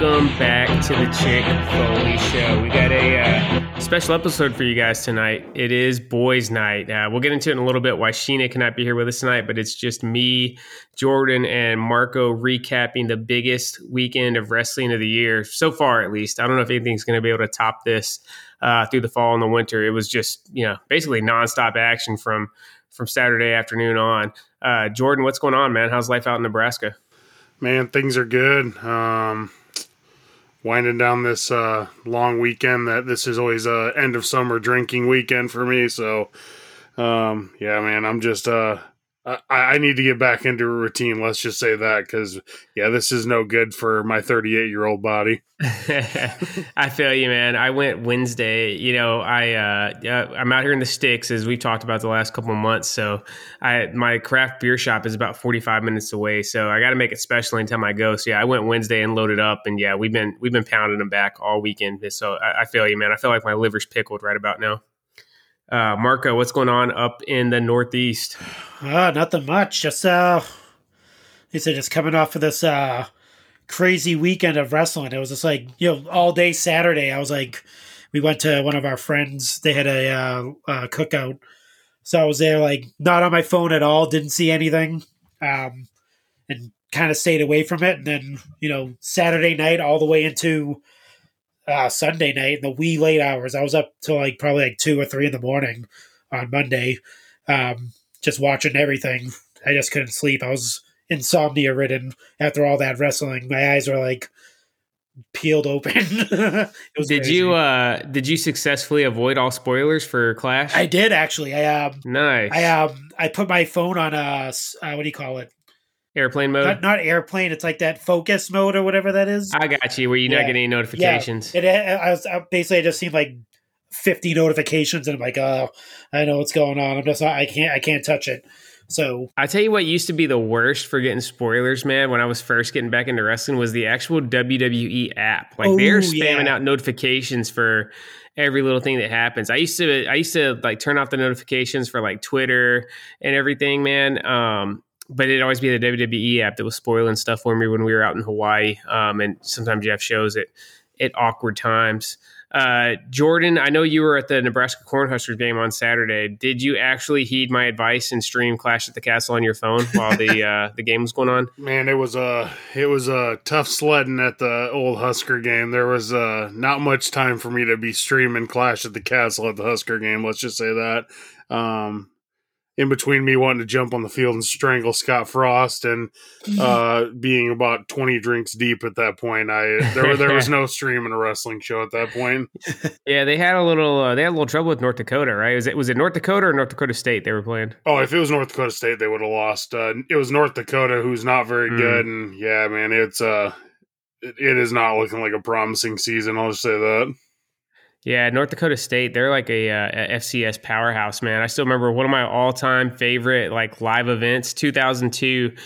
welcome back to the Chick Foley Show. We got a uh, special episode for you guys tonight. It is Boys Night. Uh, we'll get into it in a little bit why Sheena cannot be here with us tonight, but it's just me, Jordan, and Marco recapping the biggest weekend of wrestling of the year, so far at least. I don't know if anything's going to be able to top this uh, through the fall and the winter. It was just, you know, basically nonstop action from from Saturday afternoon on. Uh, Jordan, what's going on, man? How's life out in Nebraska? Man, things are good. Um, winding down this uh, long weekend. That this is always a end of summer drinking weekend for me. So, um, yeah, man, I'm just uh, I, I need to get back into a routine. Let's just say that because yeah, this is no good for my 38 year old body. I feel you, man. I went Wednesday. You know, I uh, I'm out here in the sticks as we've talked about the last couple of months. So, I my craft beer shop is about 45 minutes away. So I got to make it special anytime I go. So yeah, I went Wednesday and loaded up, and yeah, we've been we've been pounding them back all weekend. So I, I feel you, man. I feel like my liver's pickled right about now. Uh, Marco, what's going on up in the Northeast? Uh, nothing much. Just uh, he said just coming off of this uh crazy weekend of wrestling. It was just like you know all day Saturday. I was like, we went to one of our friends. They had a uh, uh, cookout, so I was there like not on my phone at all. Didn't see anything, um, and kind of stayed away from it. And then you know Saturday night all the way into uh, Sunday night in the wee late hours. I was up till like probably like two or three in the morning on Monday, um, just watching everything. I just couldn't sleep. I was insomnia ridden after all that wrestling. My eyes were like peeled open. did crazy. you uh did you successfully avoid all spoilers for Clash? I did actually. I um nice. I um I put my phone on a uh what do you call it? Airplane mode? Not, not, airplane. It's like that focus mode or whatever that is. I got you. Where you yeah. not getting any notifications. Yeah. It, I was I basically I just seen like fifty notifications, and I'm like, oh, I know what's going on. I'm just I can't I can't touch it. So I tell you what used to be the worst for getting spoilers, man. When I was first getting back into wrestling, was the actual WWE app. Like oh, they're spamming yeah. out notifications for every little thing that happens. I used to I used to like turn off the notifications for like Twitter and everything, man. Um, but it'd always be the WWE app that was spoiling stuff for me when we were out in Hawaii. Um, and sometimes you have shows at at awkward times. Uh, Jordan, I know you were at the Nebraska Cornhuskers game on Saturday. Did you actually heed my advice and stream Clash at the Castle on your phone while the uh, the game was going on? Man, it was a it was a tough sledding at the old Husker game. There was uh, not much time for me to be streaming Clash at the Castle at the Husker game. Let's just say that. Um, in between me wanting to jump on the field and strangle Scott Frost and uh, being about twenty drinks deep at that point, I there there was no stream in a wrestling show at that point. Yeah, they had a little uh, they had a little trouble with North Dakota, right? Was it was it North Dakota or North Dakota State they were playing? Oh, if it was North Dakota State, they would have lost. Uh, it was North Dakota, who's not very mm. good, and yeah, man, it's uh, it, it is not looking like a promising season. I'll just say that. Yeah, North Dakota State, they're like a, uh, a, FCS powerhouse, man. I still remember one of my all-time favorite like live events, 2002.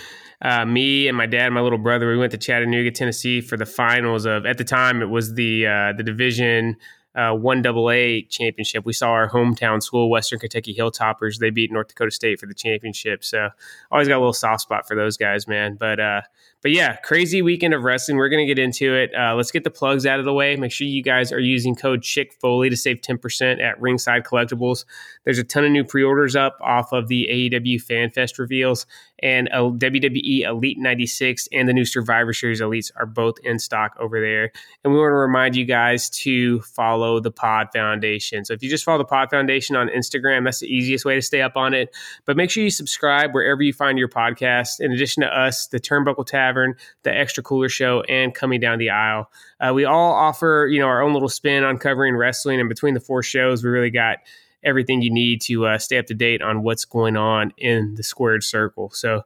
Uh, me and my dad and my little brother, we went to Chattanooga, Tennessee for the finals of. At the time, it was the uh, the Division uh, One AA championship. We saw our hometown school, Western Kentucky Hilltoppers. They beat North Dakota State for the championship. So always got a little soft spot for those guys, man. But uh, but yeah, crazy weekend of wrestling. We're going to get into it. Uh, let's get the plugs out of the way. Make sure you guys are using code Chick Foley to save 10% at Ringside Collectibles. There's a ton of new pre orders up off of the AEW FanFest reveals, and a WWE Elite 96 and the new Survivor Series Elites are both in stock over there. And we want to remind you guys to follow the Pod Foundation. So if you just follow the Pod Foundation on Instagram, that's the easiest way to stay up on it. But make sure you subscribe wherever you find your podcast. In addition to us, the Turnbuckle Tavern, the Extra Cooler Show, and Coming Down the Aisle. Uh, we all offer, you know, our own little spin on covering wrestling. And between the four shows, we really got everything you need to uh, stay up to date on what's going on in the squared circle. So,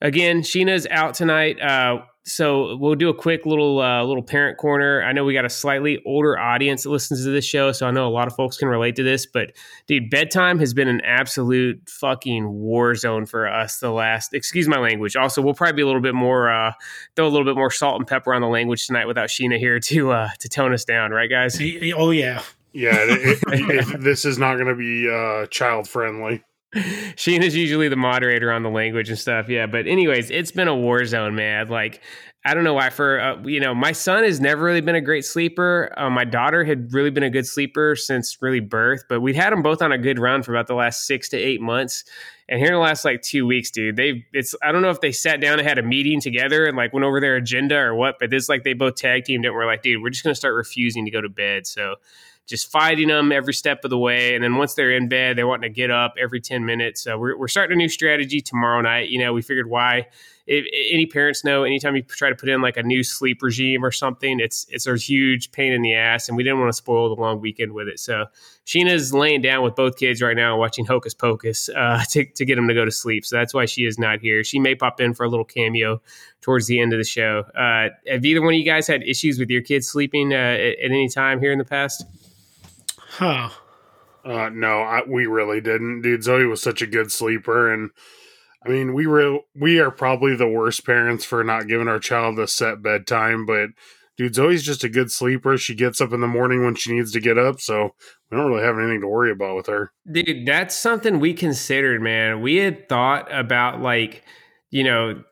again, Sheena's out tonight. Uh, so we'll do a quick little uh, little parent corner. I know we got a slightly older audience that listens to this show, so I know a lot of folks can relate to this. But dude, bedtime has been an absolute fucking war zone for us the last. Excuse my language. Also, we'll probably be a little bit more uh, throw a little bit more salt and pepper on the language tonight without Sheena here to uh, to tone us down, right, guys? Oh yeah, yeah, it, it, this is not going to be uh, child friendly. Sheen is usually the moderator on the language and stuff. Yeah, but anyways, it's been a war zone, man. Like I don't know why. For uh, you know, my son has never really been a great sleeper. Uh, my daughter had really been a good sleeper since really birth, but we'd had them both on a good run for about the last six to eight months. And here in the last like two weeks, dude, they it's I don't know if they sat down and had a meeting together and like went over their agenda or what, but it's like they both tag teamed it. And we're like, dude, we're just gonna start refusing to go to bed. So just fighting them every step of the way. And then once they're in bed, they're wanting to get up every 10 minutes. So we're, we're starting a new strategy tomorrow night. You know, we figured why if any parents know anytime you try to put in like a new sleep regime or something, it's it's a huge pain in the ass, and we didn't want to spoil the long weekend with it. So Sheena's laying down with both kids right now, watching Hocus Pocus uh, to to get them to go to sleep. So that's why she is not here. She may pop in for a little cameo towards the end of the show. Uh, have either one of you guys had issues with your kids sleeping uh, at, at any time here in the past? Huh. Uh, no, I, we really didn't, dude. Zoe was such a good sleeper, and I mean, we were we are probably the worst parents for not giving our child a set bedtime, but dude, Zoe's just a good sleeper. She gets up in the morning when she needs to get up, so we don't really have anything to worry about with her. Dude, that's something we considered, man. We had thought about like, you know,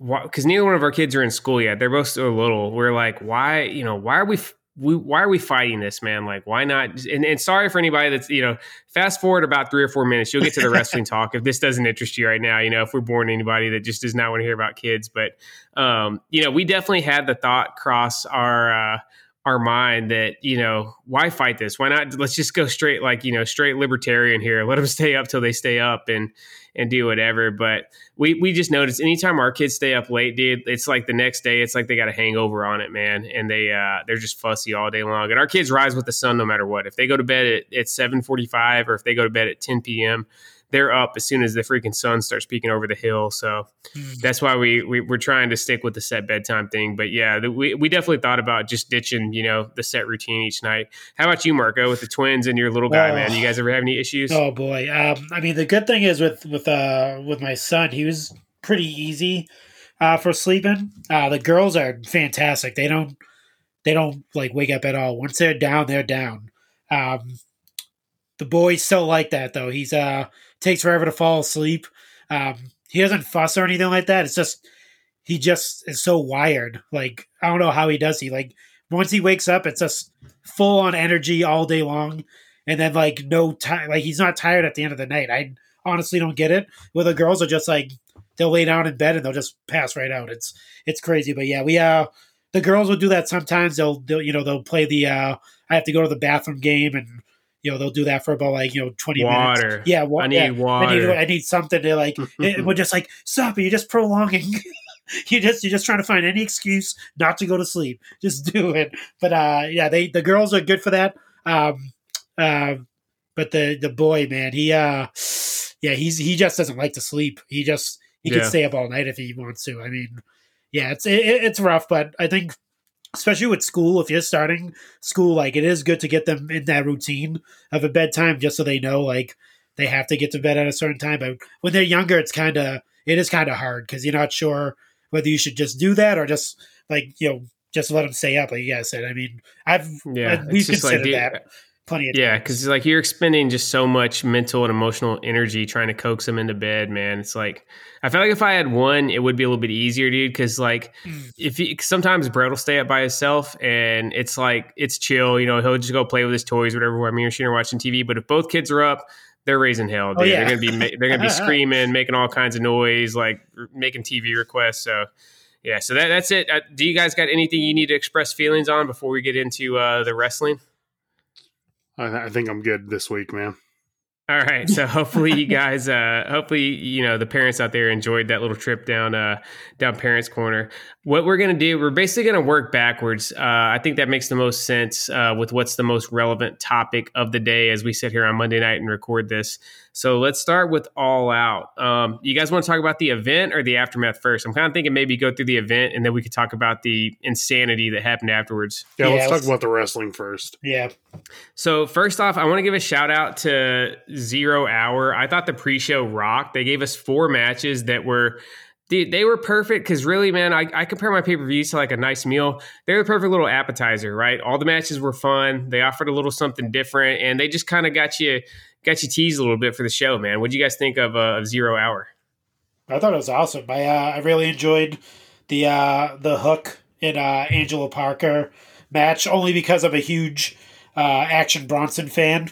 because neither one of our kids are in school yet. They're both so little. We're like, why, you know, why are we we, why are we fighting this, man? Like, why not? And, and, sorry for anybody that's, you know, fast forward about three or four minutes, you'll get to the wrestling talk. If this doesn't interest you right now, you know, if we're born anybody that just does not want to hear about kids, but, um, you know, we definitely had the thought cross our, uh, our mind that you know why fight this why not let's just go straight like you know straight libertarian here let them stay up till they stay up and and do whatever but we we just noticed anytime our kids stay up late dude it's like the next day it's like they got a hangover on it man and they uh they're just fussy all day long and our kids rise with the sun no matter what. If they go to bed at, at 7.45 or if they go to bed at 10 p.m they're up as soon as the freaking sun starts peeking over the hill. So mm. that's why we, we are trying to stick with the set bedtime thing. But yeah, the, we we definitely thought about just ditching you know the set routine each night. How about you, Marco, with the twins and your little guy, oh, man? You guys ever have any issues? Oh boy, um, I mean the good thing is with with uh with my son, he was pretty easy uh, for sleeping. Uh, the girls are fantastic. They don't they don't like wake up at all. Once they're down, they're down. Um, the boy's still like that though. He's uh takes forever to fall asleep. Um, he doesn't fuss or anything like that. It's just he just is so wired. Like I don't know how he does. He like once he wakes up, it's just full on energy all day long, and then like no time. Like he's not tired at the end of the night. I honestly don't get it. Where the girls are just like they'll lay down in bed and they'll just pass right out. It's it's crazy. But yeah, we uh the girls will do that sometimes. They'll, they'll you know they'll play the uh I have to go to the bathroom game and you know they'll do that for about like you know 20 water. minutes yeah wa- I need yeah, water I need, I need something to like it, we're just like stop you're just prolonging. You just you're just trying to find any excuse not to go to sleep. Just do it. But uh yeah they the girls are good for that. Um uh, but the the boy man he uh yeah he's he just doesn't like to sleep. He just he yeah. can stay up all night if he wants to. I mean yeah it's it, it's rough but i think especially with school if you're starting school like it is good to get them in that routine of a bedtime just so they know like they have to get to bed at a certain time. But when they're younger it's kind of it is kind of hard because you're not sure whether you should just do that or just like you know just let them stay up like you guys said. I mean i've yeah we've considered like, that plenty of yeah because like you're expending just so much mental and emotional energy trying to coax them into bed man it's like i feel like if i had one it would be a little bit easier dude because like mm. if you, sometimes brett will stay up by himself and it's like it's chill you know he'll just go play with his toys whatever while me or she are watching tv but if both kids are up they're raising hell oh, dude. Oh, yeah. they're gonna be they're gonna be screaming making all kinds of noise like making tv requests so yeah so that, that's it uh, do you guys got anything you need to express feelings on before we get into uh, the wrestling I, I think I'm good this week, man. All right. So hopefully you guys, uh, hopefully you know the parents out there enjoyed that little trip down uh, down Parents Corner. What we're gonna do, we're basically gonna work backwards. Uh, I think that makes the most sense uh, with what's the most relevant topic of the day as we sit here on Monday night and record this. So let's start with All Out. Um, you guys want to talk about the event or the aftermath first? I'm kind of thinking maybe go through the event and then we could talk about the insanity that happened afterwards. Yeah, yeah let's, let's talk about the wrestling first. Yeah. So first off, I want to give a shout out to Zero Hour. I thought the pre-show rocked. They gave us four matches that were Dude, they were perfect because really, man, I, I compare my pay per views to like a nice meal. They're the perfect little appetizer, right? All the matches were fun. They offered a little something different, and they just kind of got you got you teased a little bit for the show, man. What do you guys think of, uh, of Zero Hour? I thought it was awesome. I uh, I really enjoyed the uh, the hook in uh, Angelo Parker match only because I'm a huge uh, Action Bronson fan,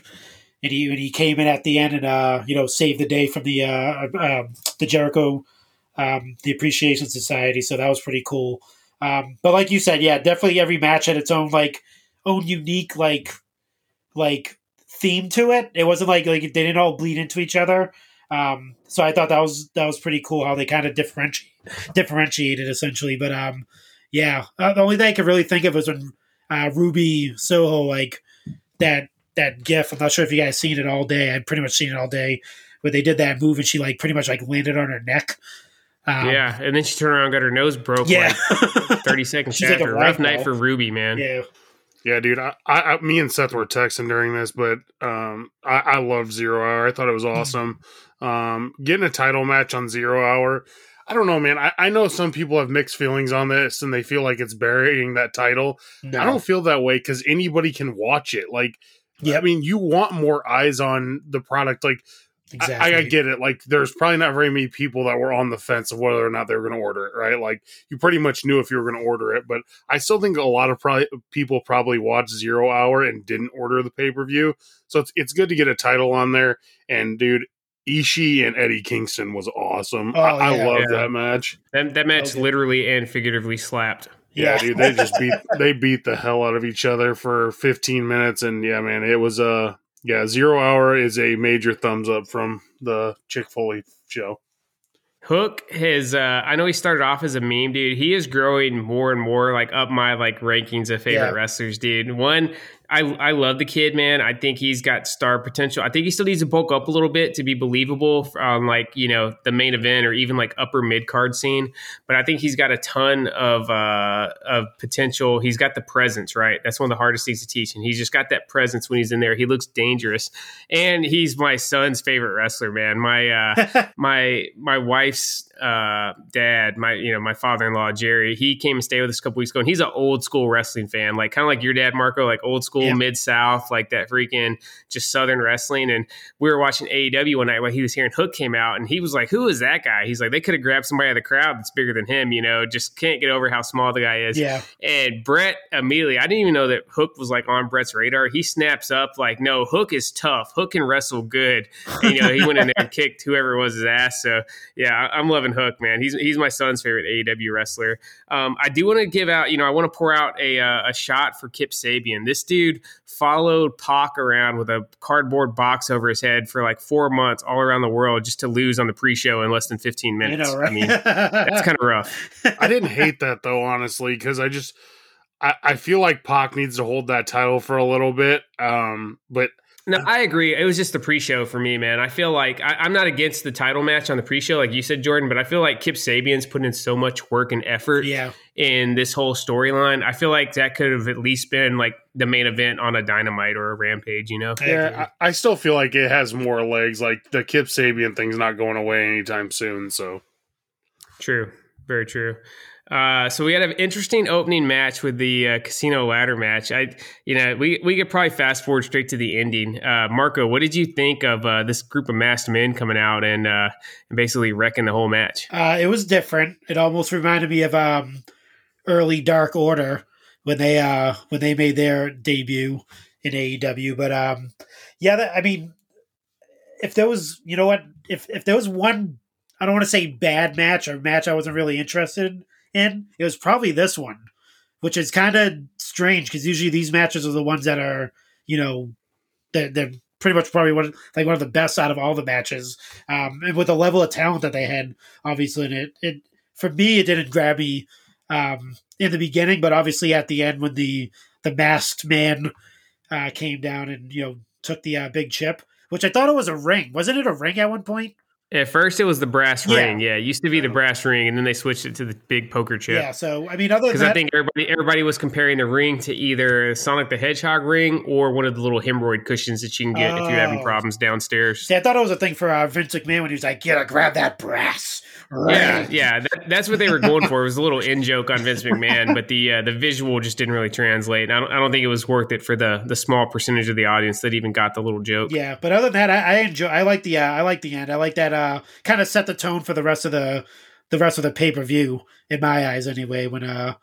and he when he came in at the end and uh, you know saved the day from the uh, um, the Jericho um, the Appreciation Society. So that was pretty cool. Um, but like you said, yeah, definitely every match had its own like own unique like like theme to it. It wasn't like like they didn't all bleed into each other. Um, so I thought that was that was pretty cool how they kind of differentiate differentiated essentially. But um, yeah, uh, the only thing I could really think of was when uh, Ruby Soho like that that gif. I'm not sure if you guys seen it all day. I've pretty much seen it all day where they did that move and she like pretty much like landed on her neck. Um, yeah, and then she turned around, and got her nose broke. Yeah, like thirty seconds She's after. Like Rough night for Ruby, man. Yeah, yeah, dude. I, I, me and Seth were texting during this, but um, I, I loved Zero Hour. I thought it was mm-hmm. awesome. Um, getting a title match on Zero Hour. I don't know, man. I, I know some people have mixed feelings on this and they feel like it's burying that title. No. I don't feel that way because anybody can watch it. Like, yeah, I mean, you want more eyes on the product. Like, Exactly. I, I, get it. Like, there's probably not very many people that were on the fence of whether or not they were going to order it, right? Like, you pretty much knew if you were going to order it, but I still think a lot of pro- people probably watched Zero Hour and didn't order the pay per view. So it's it's good to get a title on there. And dude, Ishii and Eddie Kingston was awesome. Oh, I, yeah, I love yeah. that match. That that match okay. literally and figuratively slapped. Yeah, yeah, dude, they just beat they beat the hell out of each other for 15 minutes, and yeah, man, it was a uh, yeah, Zero Hour is a major thumbs up from the Chick Foley show. Hook has uh I know he started off as a meme, dude. He is growing more and more like up my like rankings of favorite yeah. wrestlers, dude. One, I I love the kid, man. I think he's got star potential. I think he still needs to bulk up a little bit to be believable on like you know the main event or even like upper mid card scene. But I think he's got a ton of uh, of potential. He's got the presence, right? That's one of the hardest things to teach, and he's just got that presence when he's in there. He looks dangerous, and he's my son's favorite wrestler, man. My uh, my my wife's uh, dad, my you know my father in law Jerry, he came and stayed with us a couple weeks ago, and he's an old school wrestling fan, like kind of like your dad Marco, like old school yeah. mid South, like that freaking just Southern wrestling. And we were watching AEW one night while he was hearing Hook came out, and he was like, "Who is that guy?" He's like, "They could have grabbed somebody out of the crowd that's bigger than him, you know, just can't get over how small the guy is." Yeah. And Brett immediately, I didn't even know that Hook was like on Brett's radar. He snaps up like, "No, Hook is tough. Hook can wrestle good." And, you know, he went in there and kicked whoever was his ass. So yeah, I'm loving Hook, man. He's he's my son's favorite AEW wrestler. Um, I do want to give out, you know, I want to pour out a, uh, a shot for Kip Sabian. This dude followed Pac around with a cardboard box over his head for like four months all around the world just to lose on the pre-show in less than 15 minutes. Know, right? I mean, that's kind of rough. I didn't hate that though, honestly, because I just I, I feel like Pac needs to hold that title for a little bit. Um, but – no, I agree. It was just the pre-show for me, man. I feel like I, am not against the title match on the pre-show, like you said, Jordan, but I feel like Kip Sabian's putting in so much work and effort yeah. in this whole storyline. I feel like that could have at least been like the main event on a Dynamite or a Rampage. You know? Yeah, I, I still feel like it has more legs. Like the Kip Sabian thing's not going away anytime soon. So true, very true. Uh, so we had an interesting opening match with the uh, casino ladder match. I, you know, we we could probably fast forward straight to the ending. Uh, Marco, what did you think of uh, this group of masked men coming out and, uh, and basically wrecking the whole match? it was different. It almost reminded me of um, early Dark Order when they uh, when they made their debut in AEW. But um, yeah, that, I mean, if there was, you know what, if if there was one, I don't want to say bad match or match I wasn't really interested. in, in, it was probably this one, which is kind of strange because usually these matches are the ones that are, you know, they're, they're pretty much probably one like one of the best out of all the matches. Um, and with the level of talent that they had, obviously, and it it for me it didn't grab me um, in the beginning, but obviously at the end when the the masked man uh, came down and you know took the uh, big chip, which I thought it was a ring. Wasn't it a ring at one point? At first, it was the brass Yeah. ring. Yeah, it used to be the brass ring, and then they switched it to the big poker chip. Yeah. So I mean, other Because I think everybody everybody was comparing the ring to either Sonic the Hedgehog ring or one of the little hemorrhoid cushions that you can get if you're having Oh. problems downstairs. see, I thought it was a thing for uh, Vince McMahon when he was like, "Get "Yeah, grab that brass." Yeah, yeah, that, that's what they were going for. It was a little in joke on Vince McMahon, but the uh, the visual just didn't really translate. I don't, I don't think it was worth it for the the small percentage of the audience that even got the little joke. Yeah, but other than that, I, I enjoy. I like the. Uh, I like the end. I like that. Uh, kind of set the tone for the rest of the the rest of the pay per view in my eyes. Anyway, when uh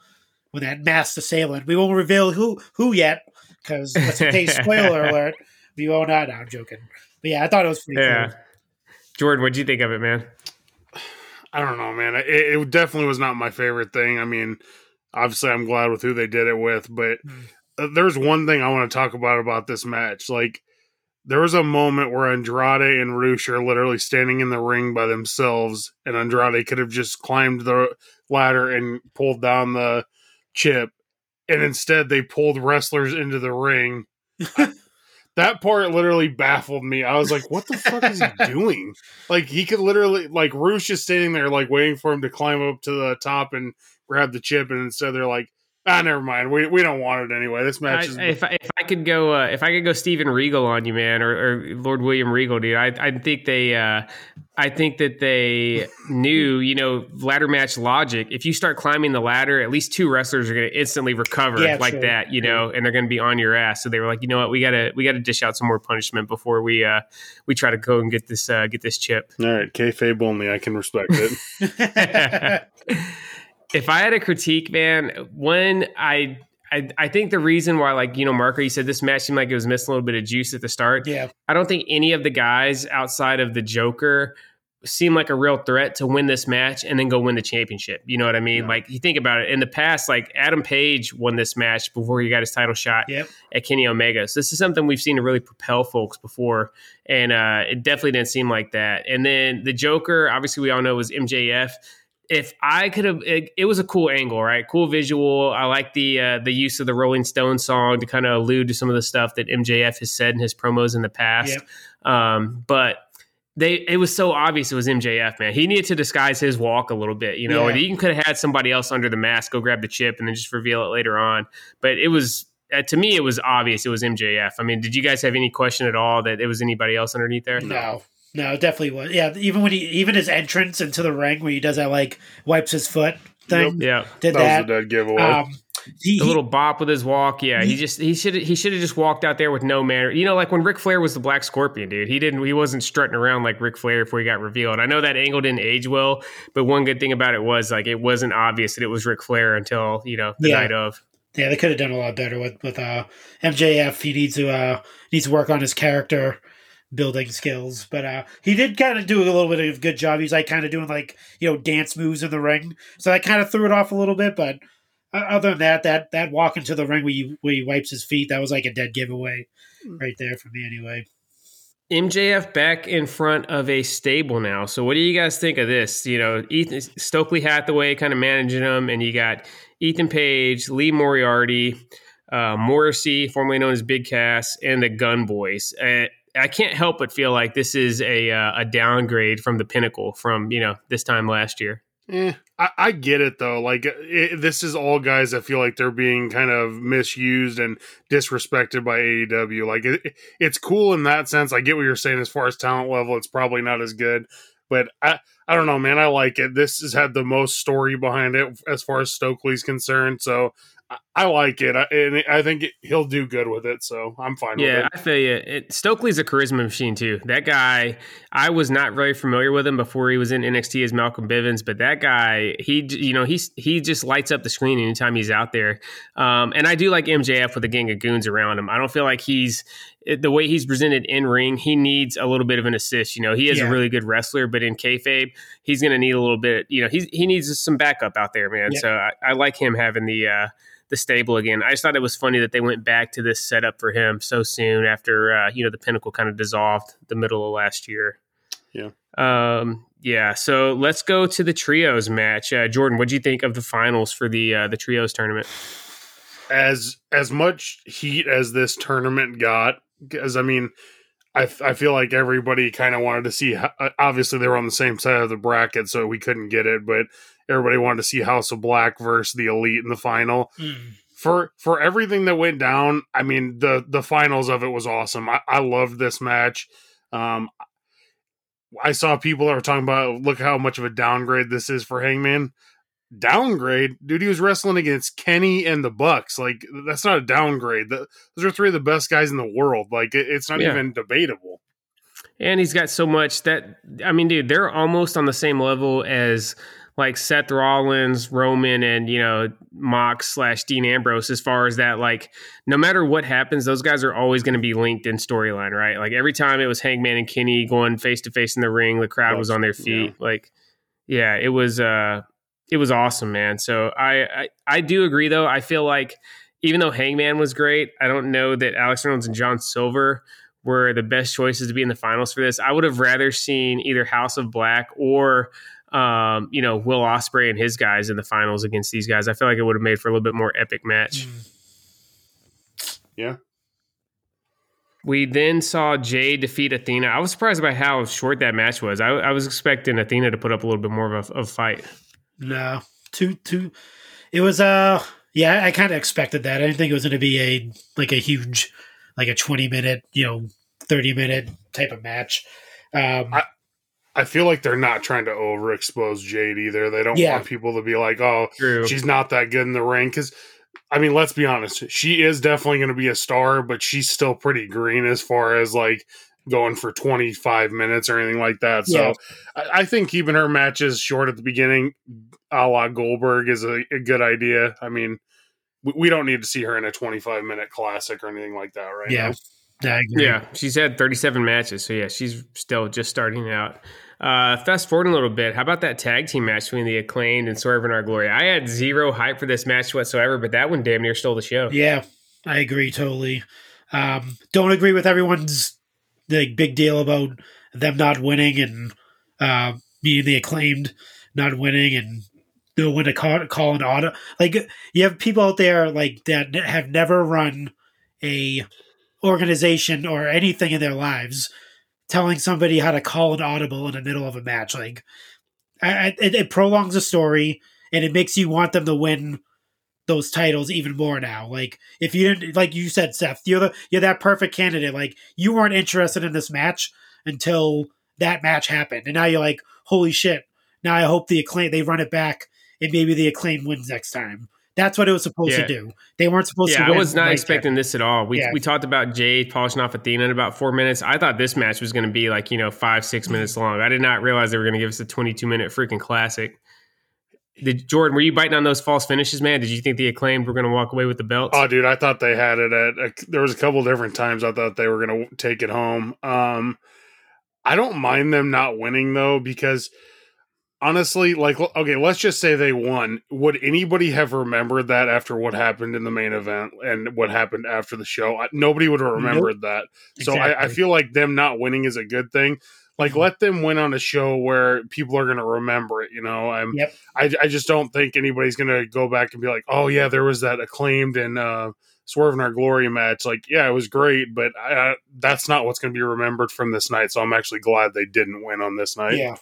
when that masked assailant, we won't reveal who who yet because that's a case spoiler alert. We won't. Not. No, I'm joking. But yeah, I thought it was pretty Yeah. cool. Jordan, what'd you think of it, man? I don't know, man. It, it definitely was not my favorite thing. I mean, obviously, I'm glad with who they did it with, but Mm. uh, there's one thing I want to talk about about this match. Like, there was a moment where Andrade and Roosh are literally standing in the ring by themselves, and Andrade could have just climbed the ladder and pulled down the chip, and instead they pulled wrestlers into the ring. that part literally baffled me. I was like, "What the fuck is he doing?" Like he could literally like Roosh is standing there like waiting for him to climb up to the top and grab the chip, and instead they're like, "Ah, never mind. We we don't want it anyway. This I, match is." if, I, if I could go, uh, if I could go Steven Regal on you, man, or, or Lord William Regal, dude, I, I think they, uh, I think that they knew, you know, ladder match logic. If you start climbing the ladder, at least two wrestlers are going to instantly recover Yeah, like true. that, you know, and they're going to be on your ass. So they were like, you know what, we gotta, we gotta dish out some more punishment before we, uh, we try to go and get this, uh, get this chip. All right, kayfabe only. I can respect it. if I had a critique, man, one I, I I think the reason why, like you know, Marco, you said this match seemed like it was missing a little bit of juice at the start. yeah, I don't think any of the guys outside of the Joker seem like a real threat to win this match and then go win the championship. You know what I mean? No. Like you think about it in the past, like Adam Page won this match before he got his title shot yep. at Kenny Omega. So this is something we've seen to really propel folks before, and uh, it definitely didn't seem like that. And then the Joker, obviously, we all know was MJF. If I could have, it, it was a cool angle, right? Cool visual. I like the uh, the use of the Rolling Stone song to kind of allude to some of the stuff that MJF has said in his promos in the past. Yep. Um, but they it was so obvious it was MJF, man. He needed to disguise his walk a little bit, you know, Yeah. and he could have had somebody else under the mask go grab the chip and then just reveal it later on. But it was uh, to me, it was obvious it was MJF. I mean, did you guys have any question at all that it was anybody else underneath there? No, no, it definitely was. Yeah, even when he, even his entrance into the ring where he does that like wipes his foot thing, Yeah, did that that. was a dead giveaway. um, he, the he- little bop with his walk. Yeah, he He- just he should he should have just walked out there with no manner. You know, like when Ric Flair was the Black Scorpion, dude. He didn't he wasn't strutting around like Ric Flair before he got revealed. I know that angle didn't age well, but one good thing about it was like it wasn't obvious that it was Ric Flair until you know the Yeah. night of. yeah, they could have done a lot better with with uh, MJF. He needs to uh, needs to work on his character building skills, but uh, he did kind of do a little bit of a good job. He's like kind of doing like you know dance moves in the ring, so that kind of threw it off a little bit. But uh, other than that, that that walk into the ring where he where he wipes his feet, that was like a dead giveaway right there for me anyway. MJF back in front of a stable now. So what do you guys think of this? You know, Ethan Stokely Hathaway kind of managing them, and you got Ethan Page, Lee Moriarty, uh, Morrissey, formerly known as Big Cass, and the Gunn Boys. Uh, I can't help but feel like this is a uh, a downgrade from the Pinnacle from you know this time last year. Eh, I, I get it though. Like it, this is all guys that feel like they're being kind of misused and disrespected by AEW. Like it, it's cool in that sense. I get what you're saying as far as talent level. It's probably not as good, but I I don't know, man. I like it. This has had the most story behind it as far as Stokely's concerned. So I, I like it, I, and I think it, he'll do good with it. So I'm fine with Yeah. I feel you. It, Stokely's a charisma machine too. That guy, I was not very familiar with him before he was in NXT as Malcolm Bivens, but that guy, he, you know, he's he just lights up the screen anytime he's out there. Um, and I do like MJF with a gang of goons around him. I don't feel like he's the way he's presented in ring. He needs a little bit of an assist. You know, he is Yeah. a really good wrestler, but in kayfabe, he's going to need a little bit. You know, he's he needs some backup out there, man. Yeah. So I, I like him having the. Uh, the stable again. I just thought it was funny that they went back to this setup for him so soon after uh, you know the pinnacle kind of dissolved the middle of last year. Yeah. Um. Yeah. So let's go to the trios match. Uh, Jordan, what do you think of the finals for the uh, the trios tournament? as as much heat as this tournament got because i mean I, I feel like everybody kind of wanted to see. uh, Obviously, they were on the same side of the bracket, so we couldn't get it. But everybody wanted to see House of Black versus the Elite in the final. Mm. For for everything that went down, I mean the the finals of it was awesome. I, I loved this match. Um, I saw people that were talking about look how much of a downgrade this is for Hangman. Downgrade, dude. He was wrestling against Kenny and the Bucks. Like that's not a downgrade. The, those are three of the best guys in the world. Like it, it's not Yeah. even debatable. And he's got so much that I mean, dude, they're almost on the same level as like Seth Rollins, Roman, and you know Mox slash Dean Ambrose. As far as that, like, no matter what happens, those guys are always going to be linked in storyline, right? Like every time it was Hangman and Kenny going face to face in the ring, the crowd was on their feet. Like, yeah, it was uh, it was awesome, man. So I, I I do agree though. I feel like even though Hangman was great, I don't know that Alex Reynolds and John Silver were the best choices to be in the finals for this. I would have rather seen either House of Black or um, you know, Will Ospreay and his guys in the finals against these guys. I feel like it would have made for a little bit more epic match. Mm. Yeah. We then saw Jade defeat Athena. I was surprised by how short that match was. I, I was expecting Athena to put up a little bit more of a, of a fight. No, too too. It was uh yeah, I kind of expected that. I didn't think it was going to be a like a huge, like a twenty minute, you know, thirty minute type of match. Um, I- I feel like they're not trying to overexpose Jade either. They don't Yeah. want people to be like, "Oh, True. she's not that good in the ring." Because, I mean, let's be honest, she is definitely going to be a star, but she's still pretty green as far as like going for twenty five minutes or anything like that. So, Yeah. I, I think keeping her matches short at the beginning, a la Goldberg, is a, a good idea. I mean, we, we don't need to see her in a twenty five minute classic or anything like that, right? yeah, now. I agree. Yeah, she's had 37 matches, so yeah, she's still just starting out. Uh, fast forward a little bit. How about that tag team match between the acclaimed and Swerve in Our Glory? I had zero hype for this match whatsoever, but that one damn near stole the show. Yeah, I agree totally. Um, don't agree with everyone's like big deal about them not winning and uh, being the acclaimed not winning and know when to call, call an auto. Like you have people out there like that have never run a organization or anything in their lives telling somebody how to call an audible in the middle of a match. Like I, it, it prolongs the story and it makes you want them to win those titles even more now. Like if you didn't, like you said, Seth, you're the you're that perfect candidate. Like you weren't interested in this match until that match happened, and now you're like, holy shit! Now I hope the acclaim they run it back and maybe the acclaim wins next time. That's what it was supposed Yeah. to do. They weren't supposed Yeah, to. I was not right expecting this at all. We Yeah. we talked about Jade polishing off Athena in about four minutes. I thought this match was going to be like you know five six minutes long. I did not realize they were going to give us a 22 minute freaking classic. Did Jordan? Were you biting on those false finishes, man? Did you think the acclaimed were going to walk away with the belts? Oh, dude, I thought they had it at. A, there was a couple different times I thought they were going to take it home. Um, I don't mind them not winning though because honestly, like, okay, let's just say they won. Would anybody have remembered that after what happened in the main event and what happened after the show? I, nobody would have remembered that. So I, I feel like them not winning is a good thing. Like, Mhm. let them win on a show where people are going to remember it. You know, I'm. Yep. I, I just don't think anybody's going to go back and be like, oh yeah, there was that acclaimed and uh, Swerve in Our Glory match. Like, yeah, it was great, but I, I, that's not what's going to be remembered from this night. So I'm actually glad they didn't win on this night. Yeah.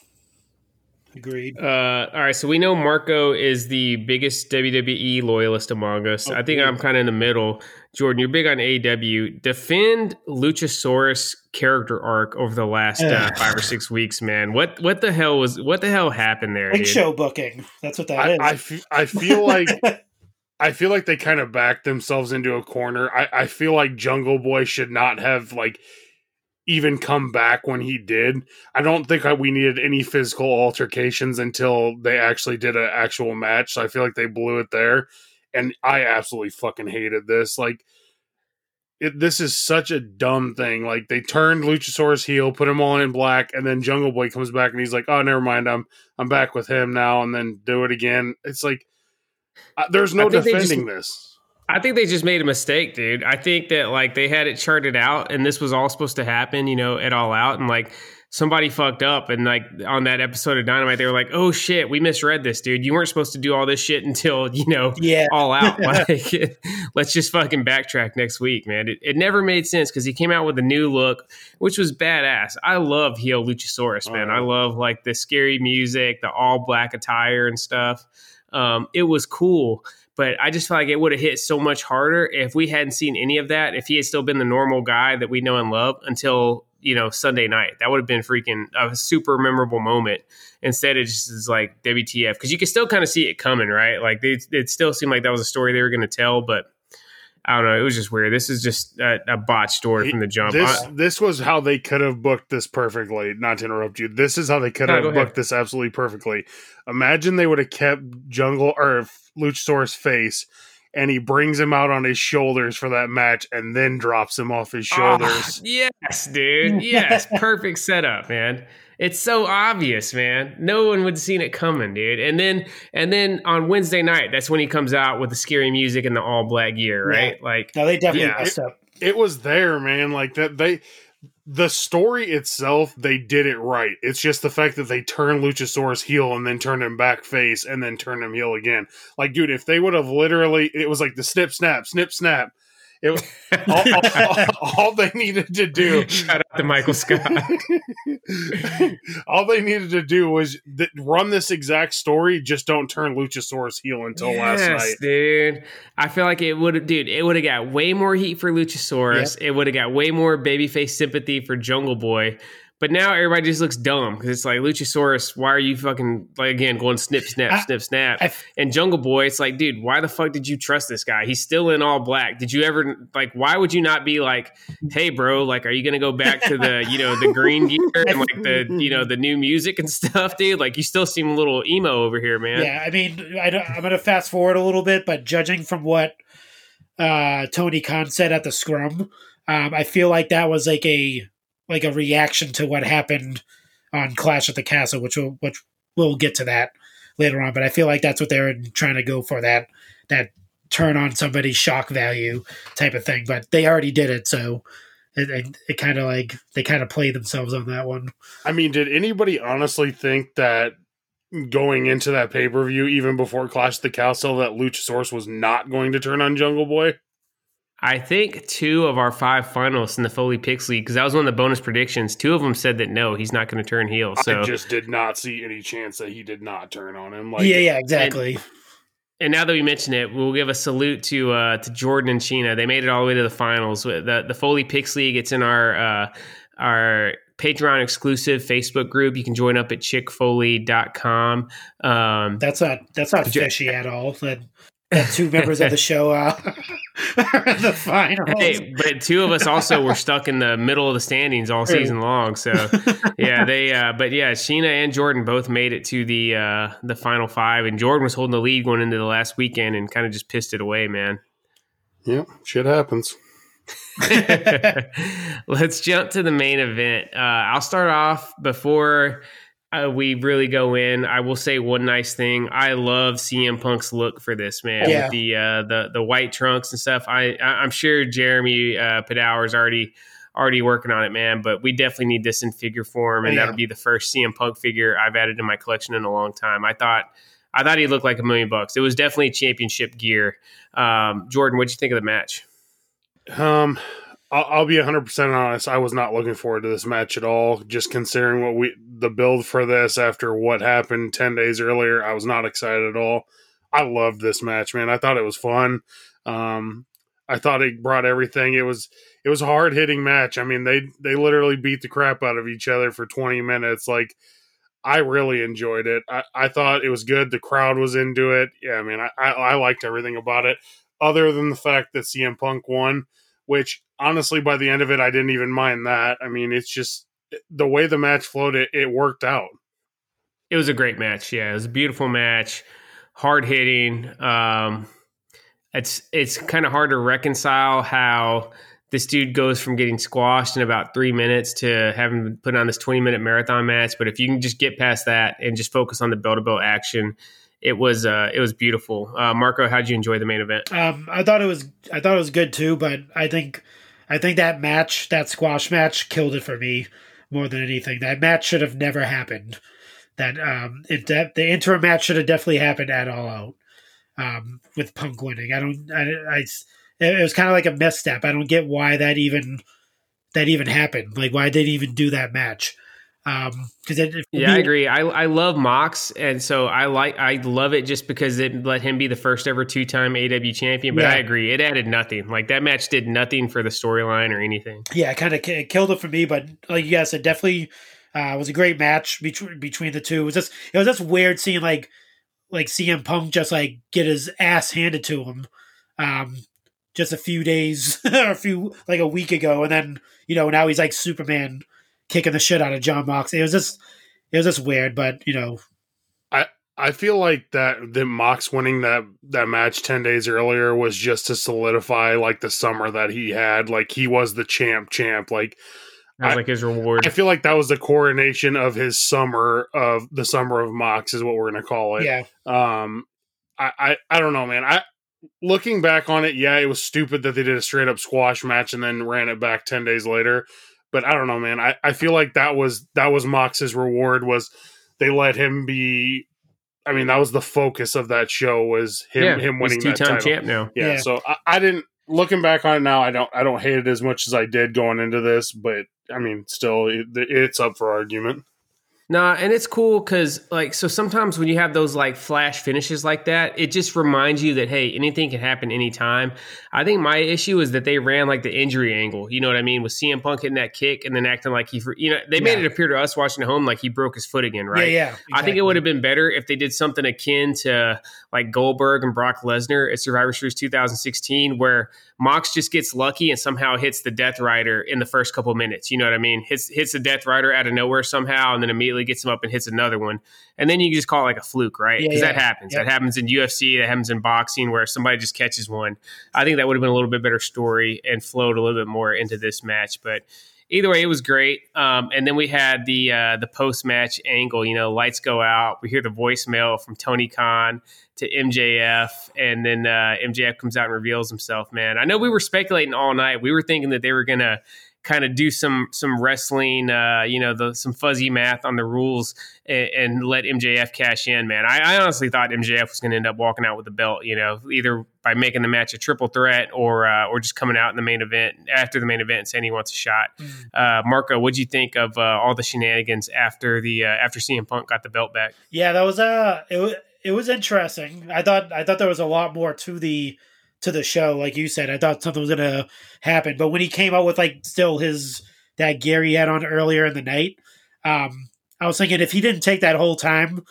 Agreed. Uh, all right, so we know Marco is the biggest WWE loyalist among us. I think Okay. I'm kind of in the middle. Jordan, you're big on AEW. Defend Luchasaurus character arc over the last uh, five or six weeks, man. What what the hell was what the hell happened there? Big show booking. That's what that I, is. I, feel like I feel like they kind of backed themselves into a corner. I, I feel like Jungle Boy should not have like even come back when he did. I don't think I, we needed any physical altercations until they actually did an actual match. So I feel like they blew it there, and I absolutely fucking hated this. Like. It, this is such a dumb thing. Like they turned Luchasaurus heel, put him all in black, and then Jungle Boy comes back and he's like, "Oh, never mind, I'm I'm back with him now," and then do it again. It's like uh, there's no they just- defending this. I think they just made a mistake, dude. I think that like they had it charted out and this was all supposed to happen, you know, at all out. And like somebody fucked up and like on that episode of dynamite they were like oh shit we misread this dude you weren't supposed to do all this shit until you know Yeah. all out like let's just fucking backtrack next week man it, it never made sense because he came out with a new look which was badass i love heel luchasaurus man i Uh-huh. love like the scary music the all black attire and stuff um, it was cool but I just felt like it would have hit so much harder if we hadn't seen any of that. If he had still been the normal guy that we know and love until you know Sunday night, that would have been freaking a super memorable moment. Instead, it just is like WTF because you can still kind of see it coming, right? Like they, it still seemed like that was a story they were going to tell, but I don't know. It was just weird. This is just a, a botched story from the jump. This I- this was how they could have booked this perfectly. Not to interrupt you. This is how they could No, have go ahead. booked this absolutely perfectly. Imagine they would have kept Jungle or Luchasaurus face, and he brings him out on his shoulders for that match, and then drops him off his shoulders. Ah, yes, dude. Yes, perfect setup, man. It's so obvious, man. No one would have seen it coming, dude. And then and then on Wednesday night, that's when he comes out with the scary music and the all black gear, right? Like No, they definitely Yeah. messed up. it was there, man. Like that they the story itself, they did it right. It's just the fact that they turned Luchasaurus heel and then turned him back face and then turned him heel again. Like, dude, if they would have literally, it was like the snip, snap, snip, snap. It was all, all- all they needed to do. shout out to Michael Scott. all they needed to do was th- run this exact story. Just don't turn Luchasaurus heel until last night. dude. I feel like it would have, dude. It would have got way more heat for Luchasaurus. It would have got way more babyface sympathy for Jungle Boy. But now everybody just looks dumb because it's like Luchasaurus. Why are you fucking like again going snip, snap, I- snip, snap? I- and Jungle Boy, it's like, dude, why the fuck did you trust this guy? He's still in all black. Did you ever like? Why would you not be like, hey, bro, like, are you gonna go back to the you know the green gear and like the you know the new music and stuff, dude? Like, you still seem a little emo over here, man. Yeah, I mean, I, I'm going to fast forward a little bit, but judging from what uh, Tony Khan said at the scrum, um, I feel like that was like a like a reaction to what happened on Clash at the Castle, which will which we'll get to that later on. But I feel like that's what they're trying to go for that that turn on somebody's shock value type of thing. But they already did it, so it, it, it kind of like they kind of play themselves on that one. I mean, did anybody honestly think that going into that pay per view, even before Clash of the Castle, that Luchasaurus was not going to turn on Jungle Boy? I think two of our five finalists in the Foley Picks League, because that was one of the bonus predictions. Two of them said that no, he's not going to turn heel. So, I just did not see any chance that he did not turn on him. Like, yeah, yeah, exactly. and now that we mention it, we'll give a salute to uh, to Jordan and Sheena. They made it all the way to the finals. The the Foley Picks League. It's in our uh, our Patreon exclusive Facebook group. You can join up at chickfoley.com. Um, That's not that's not Did fishy at all. That, that two members of the show uh, are in the finals. Hey, but two of us also were stuck in the middle of the standings all season long. So yeah, they. Uh, but yeah, Sheena and Jordan both made it to the uh, the final five, and Jordan was holding the lead going into the last weekend, and kind of just pissed it away, man. yeah, shit happens. Let's jump to the main event. Uh, I'll start off before uh, we really go in. I will say one nice thing. I love CM Punk's look for this man Yeah. with the uh, the the white trunks and stuff. I I- I'm sure Jeremy uh, Padawer's already already working on it, man. But we definitely need this in figure form, and Yeah. that'll be the first CM Punk figure I've added to my collection in a long time. I thought. I thought he looked like a million bucks. It was definitely championship gear. Um, Jordan, what'd you think of the match? Um, I'll, I'll be 100% honest. I was not looking forward to this match at all. Just considering what we, the build for this after what happened 10 days earlier, I was not excited at all. I loved this match, man. I thought it was fun. Um, I thought it brought everything. It was, it was a hard hitting match. I mean, they, they literally beat the crap out of each other for 20 minutes. Like, I really enjoyed it. I, I thought it was good. The crowd was into it. Yeah, I mean, I, I, I liked everything about it, other than the fact that CM Punk won, which honestly, by the end of it, I didn't even mind that. I mean, it's just the way the match flowed, it, it worked out. It was a great match. Yeah, it was a beautiful match, hard hitting. Um, it's it's kind of hard to reconcile how this dude goes from getting squashed in about three minutes to having put on this twenty minute marathon match. But if you can just get past that and just focus on the belt to bell action, it was uh, it was beautiful. Uh, Marco, how'd you enjoy the main event? Um, I thought it was I thought it was good too, but I think I think that match, that squash match, killed it for me more than anything. That match should have never happened. That um, it that the interim match should have definitely happened at All Out um, with Punk winning. I don't. I, I it was kind of like a misstep. I don't get why that even that even happened. Like why they even do that match. Um, because yeah, me, I agree. I I love Mox, and so I like I love it just because it let him be the first ever two time AEW champion. But yeah. I agree, it added nothing. Like that match did nothing for the storyline or anything. Yeah, it kind of it killed it for me. But like you guys it definitely uh, was a great match between between the two. It was just it was just weird seeing like like CM Punk just like get his ass handed to him. Um, just a few days or a few like a week ago, and then you know now he's like Superman kicking the shit out of Jon Mox. It was just it was just weird, but you know, I I feel like that the Mox winning that that match ten days earlier was just to solidify like the summer that he had. Like he was the champ, champ. Like that was I, like his reward. I feel like that was the coronation of his summer of the summer of Mox is what we're gonna call it. Yeah. Um, I I, I don't know, man. I looking back on it, yeah, it was stupid that they did a straight up squash match and then ran it back ten days later but I don't know, man. I, I feel like that was that was Mox's reward was they let him be. I mean, that was the focus of that show was him yeah, him winning that title. champ now. Yeah, yeah. so I, I, didn't looking back on it now. I don't I don't hate it as much as I did going into this, but I mean, still, it, it's up for argument. Nah, and it's cool because like so sometimes when you have those like flash finishes like that, it just reminds you that hey, anything can happen anytime. I think my issue is that they ran like the injury angle. You know what I mean? With CM Punk hitting that kick and then acting like he, you know, they made it appear to us watching at home like he broke his foot again, right? Yeah, yeah. Exactly. I think it would have been better if they did something akin to like Goldberg and Brock Lesnar at Survivor Series 2016, where Mox just gets lucky and somehow hits the Death Rider in the first couple minutes. You know what I mean? Hits hits the Death Rider out of nowhere somehow, and then immediately gets him up and hits another one. And then you just call it like a fluke, right? Because yeah, yeah. that happens. That happens in UFC. That happens in boxing, where somebody just catches one. I think that would have been a little bit better story and flowed a little bit more into this match, but either way, it was great. Um, and then we had the uh, the post match angle. You know, lights go out. We hear the voicemail from Tony Khan to MJF, and then uh, MJF comes out and reveals himself. Man, I know we were speculating all night. We were thinking that they were gonna kind of do some some wrestling, uh, you know, the, some fuzzy math on the rules and, and let MJF cash in. Man, I, I honestly thought MJF was going to end up walking out with the belt. You know, either by making the match a triple threat or uh, or just coming out in the main event after the main event and saying he wants a shot. Mm. Uh, Marco, what'd you think of uh, all the shenanigans after the uh, after CM Punk got the belt back? Yeah, that was uh, it was it was interesting. I thought I thought there was a lot more to the to the show, like you said. I thought something was gonna happen, but when he came out with like still his that Gary had on earlier in the night, um, I was thinking if he didn't take that whole time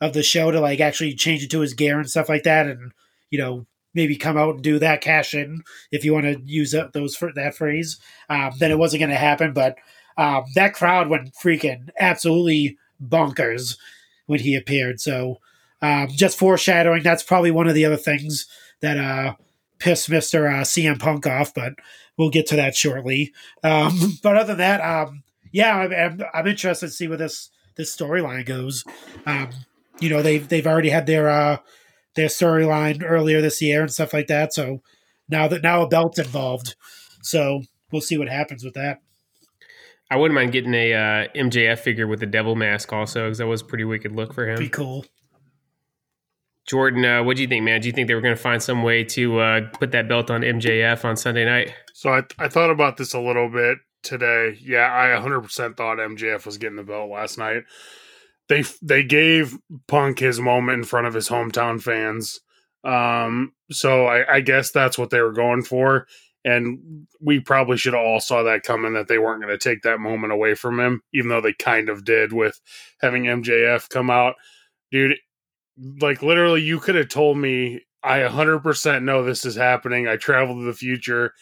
of the show to like actually change it to his gear and stuff like that, and you know maybe come out and do that cash in if you want to use those for that phrase, um, then it wasn't to happen. But um, that crowd went freaking absolutely bonkers when he appeared. So um, just foreshadowing. That's probably one of the other things that uh, pissed Mister uh, CM Punk off, but we'll get to that shortly. Um, but other than that, um, yeah, I'm, I'm, I'm, interested to see where this this storyline goes. Um, you know, they've they've already had their uh, their storyline earlier this year and stuff like that. So now that now a belt's involved, so we'll see what happens with that. I wouldn't mind getting a uh, MJF figure with the devil mask also, because that was a pretty wicked look for him. Be cool. Jordan, uh, what do you think, man? Do you think they were going to find some way to uh, put that belt on MJF on Sunday night? So I, I thought about this a little bit today. Yeah, I 100% thought MJF was getting the belt last night. They they gave Punk his moment in front of his hometown fans. Um, so I, I guess that's what they were going for. And we probably should have all saw that coming that they weren't going to take that moment away from him, even though they kind of did with having MJF come out. Dude, like literally you could have told me I 100% know this is happening. I traveled to the future.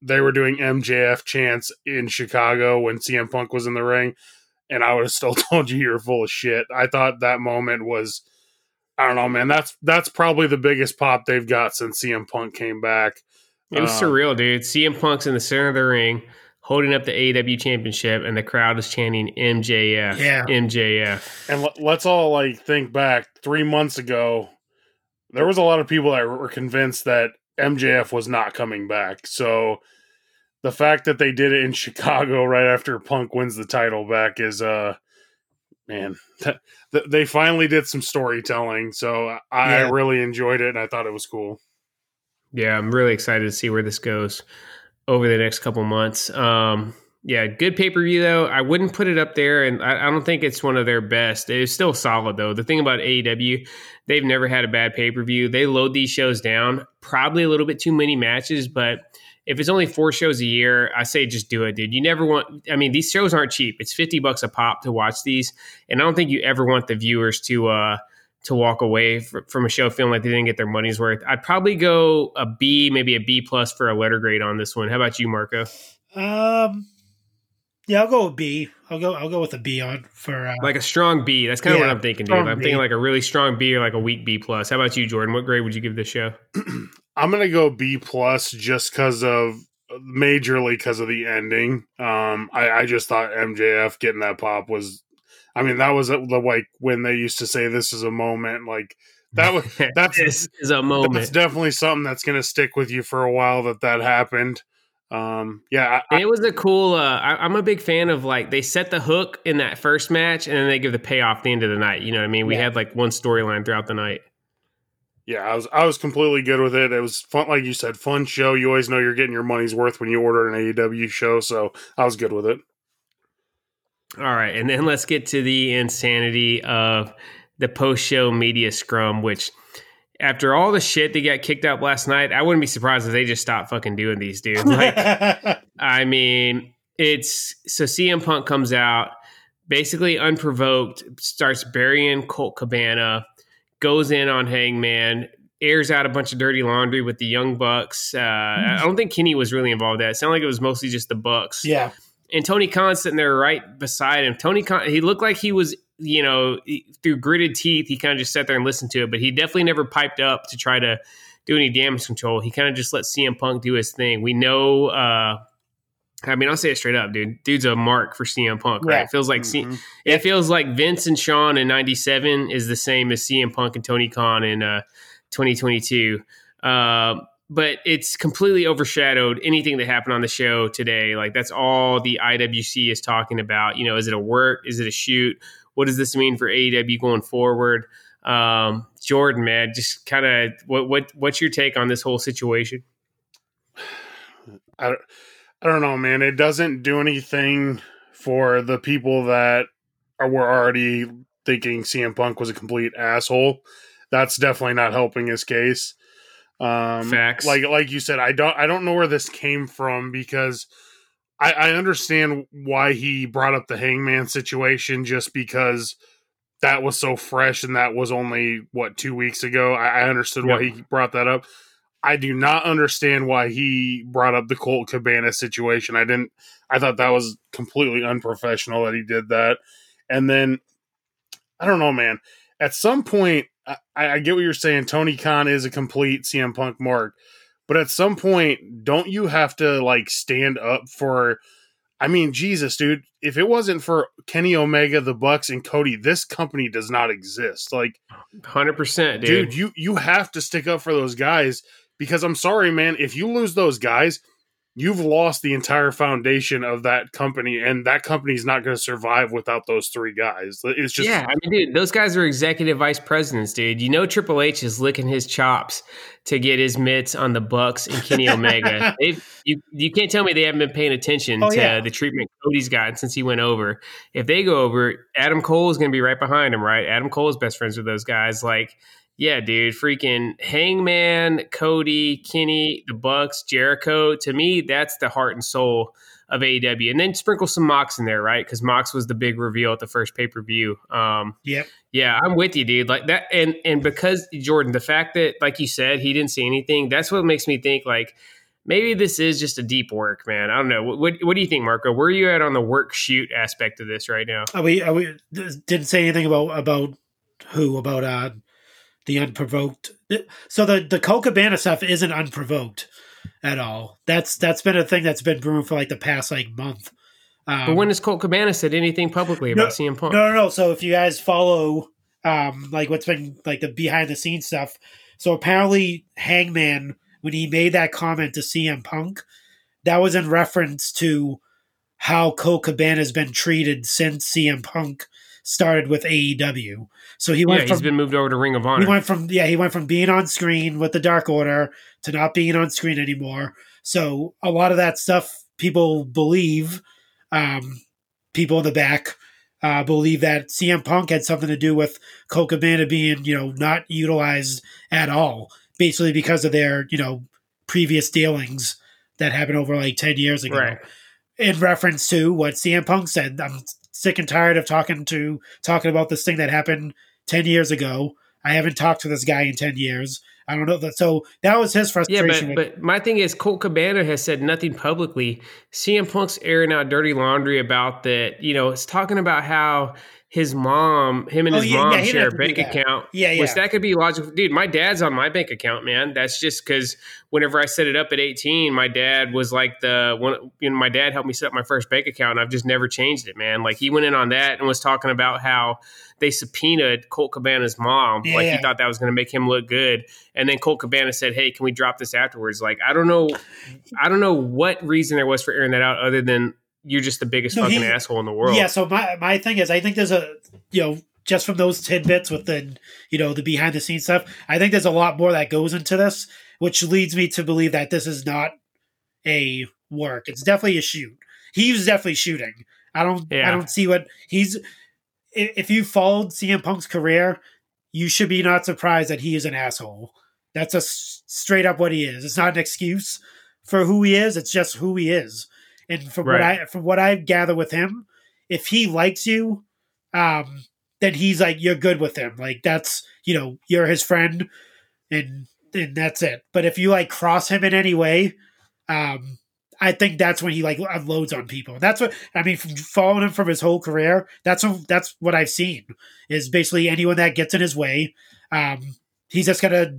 They were doing MJF chants in Chicago when CM Punk was in the ring, and I would have still told you you're full of shit. I thought that moment was, I don't know, man. That's that's probably the biggest pop they've got since CM Punk came back. It was uh, surreal, dude. CM Punk's in the center of the ring holding up the AEW championship and the crowd is chanting MJF, yeah. MJF. And l- let's all like think back 3 months ago there was a lot of people that were convinced that MJF was not coming back. So the fact that they did it in Chicago right after Punk wins the title back is uh man, that, they finally did some storytelling. So I yeah. really enjoyed it and I thought it was cool. Yeah, I'm really excited to see where this goes over the next couple months. Um, yeah, good pay per view though. I wouldn't put it up there, and I, I, don't think it's one of their best. It's still solid though. The thing about AEW, they've never had a bad pay per view. They load these shows down, probably a little bit too many matches, but if it's only four shows a year, I say just do it, dude. You never want. I mean, these shows aren't cheap. It's fifty bucks a pop to watch these, and I don't think you ever want the viewers to uh to walk away from a show feeling like they didn't get their money's worth. I'd probably go a B, maybe a B plus for a letter grade on this one. How about you, Marco? Um, yeah, I'll go with B. I'll go. I'll go with a B on for uh, like a strong B. That's kind of yeah, what I'm thinking, dude. I'm B. thinking like a really strong B or like a weak B plus. How about you, Jordan? What grade would you give this show? I'm gonna go B plus just because of majorly because of the ending. Um, I, I just thought MJF getting that pop was. I mean, that was the like when they used to say this is a moment. Like that was that's this is a moment. That's definitely something that's gonna stick with you for a while. That that happened. Um, yeah, I, it was a cool. Uh, I, am a big fan of like they set the hook in that first match, and then they give the payoff the end of the night. You know what I mean? We yeah. had like one storyline throughout the night. Yeah, I was I was completely good with it. It was fun, like you said, fun show. You always know you're getting your money's worth when you order an AEW show, so I was good with it. All right, and then let's get to the insanity of the post show media scrum, which after all the shit they got kicked out last night, I wouldn't be surprised if they just stopped fucking doing these dudes. Like, I mean, it's so CM Punk comes out basically unprovoked, starts burying Colt Cabana, goes in on Hangman, airs out a bunch of dirty laundry with the Young Bucks. Uh, I don't think Kenny was really involved in that. It sounded like it was mostly just the Bucks. Yeah. And Tony Khan sitting there right beside him. Tony Khan, he looked like he was you know, through gritted teeth, he kind of just sat there and listened to it. But he definitely never piped up to try to do any damage control. He kind of just let CM Punk do his thing. We know. Uh, I mean, I'll say it straight up, dude. Dude's a mark for CM Punk, right? Yeah. It feels like mm-hmm. C- it feels like Vince and Shawn in '97 is the same as CM Punk and Tony Khan in uh, 2022. Uh, but it's completely overshadowed anything that happened on the show today. Like that's all the IWC is talking about. You know, is it a work? Is it a shoot? What does this mean for AEW going forward? Um, Jordan, man, just kind of what what what's your take on this whole situation? I don't, I don't know, man. It doesn't do anything for the people that are, were already thinking CM Punk was a complete asshole. That's definitely not helping his case. Um, Facts. Like like you said, I don't I don't know where this came from because I, I understand why he brought up the hangman situation just because that was so fresh and that was only what two weeks ago. I, I understood why he brought that up. I do not understand why he brought up the Colt Cabana situation. I didn't. I thought that was completely unprofessional that he did that. And then I don't know, man. At some point, I, I get what you're saying. Tony Khan is a complete CM Punk mark, but at some point, don't you have to like stand up for? I mean, Jesus, dude, if it wasn't for Kenny Omega, the Bucks, and Cody, this company does not exist. Like, hundred percent, dude. You you have to stick up for those guys because I'm sorry, man. If you lose those guys, you've lost the entire foundation of that company, and that company's not going to survive without those three guys. It's just yeah. I mean, dude, those guys are executive vice presidents, dude. You know, Triple H is licking his chops to get his mitts on the Bucks and Kenny Omega. you you can't tell me they haven't been paying attention oh, to yeah. the treatment Cody's gotten since he went over. If they go over, Adam Cole is going to be right behind him, right? Adam Cole is best friends with those guys, like yeah, dude, freaking Hangman, Cody, Kenny, the Bucks, Jericho. To me, that's the heart and soul of AEW. And then sprinkle some Mox in there, right? Because Mox was the big reveal at the first pay per view. Um, yep. Yeah, I'm with you, dude. Like that, and and because Jordan, the fact that, like you said, he didn't see anything. That's what makes me think like maybe this is just a deep work, man. I don't know. What what, what do you think, Marco? Where are you at on the work shoot aspect of this right now? Are we, are we didn't say anything about about who about uh the unprovoked. So the the Colt Cabana stuff isn't unprovoked at all. That's that's been a thing that's been brewing for like the past like month. Um, but when has Colt Cabana said anything publicly about no, CM Punk? No, no, no. So if you guys follow, um, like what's been like the behind the scenes stuff. So apparently, Hangman when he made that comment to CM Punk that was in reference to how Colt Cabana has been treated since CM Punk started with AEW. So he went yeah, from he's been moved over to Ring of Honor. he went from yeah he went from being on screen with the Dark Order to not being on screen anymore. So a lot of that stuff people believe, um, people in the back uh, believe that CM Punk had something to do with Colt Cabana being you know not utilized at all, basically because of their you know previous dealings that happened over like ten years ago. Right. In reference to what CM Punk said, I'm sick and tired of talking to talking about this thing that happened ten years ago. I haven't talked to this guy in ten years. I don't know that. So that was his frustration. Yeah, but, but my thing is, Colt Cabana has said nothing publicly. CM Punk's airing out dirty laundry about that. You know, it's talking about how his mom, him and Oh, his yeah, mom yeah, share a bank to do that. account. Yeah, yeah. Which that could be logical. Dude, my dad's on my bank account, man. That's just because whenever I set it up at 18, my dad was like the one, you know, my dad helped me set up my first bank account. And I've just never changed it, man. Like he went in on that and was talking about how they subpoenaed Colt Cabana's mom. Yeah, like he thought that was going to make him look good. And then Colt Cabana said, "Hey, can we drop this afterwards?" Like I don't know, I don't know what reason there was for airing that out other than you're just the biggest No, fucking he- asshole in the world. Yeah, so my my thing is I think there's a you know, just from those tidbits with the you know, the behind the scenes stuff, I think there's a lot more that goes into this, which leads me to believe that this is not a work. It's definitely a shoot. He's definitely shooting. I don't I don't see what he's if you followed CM Punk's career, you should be not surprised that he is an asshole. That's a s- straight up what he is. It's not an excuse for who he is. It's just who he is. And from what I from what I gather with him, if he likes you, um, then he's like you're good with him. Like that's you know you're his friend, and and that's it. But if you like cross him in any way, um, I think that's when he like unloads on people. That's what I mean. From following him from his whole career, that's what, that's what I've seen is basically anyone that gets in his way, um, he's just gonna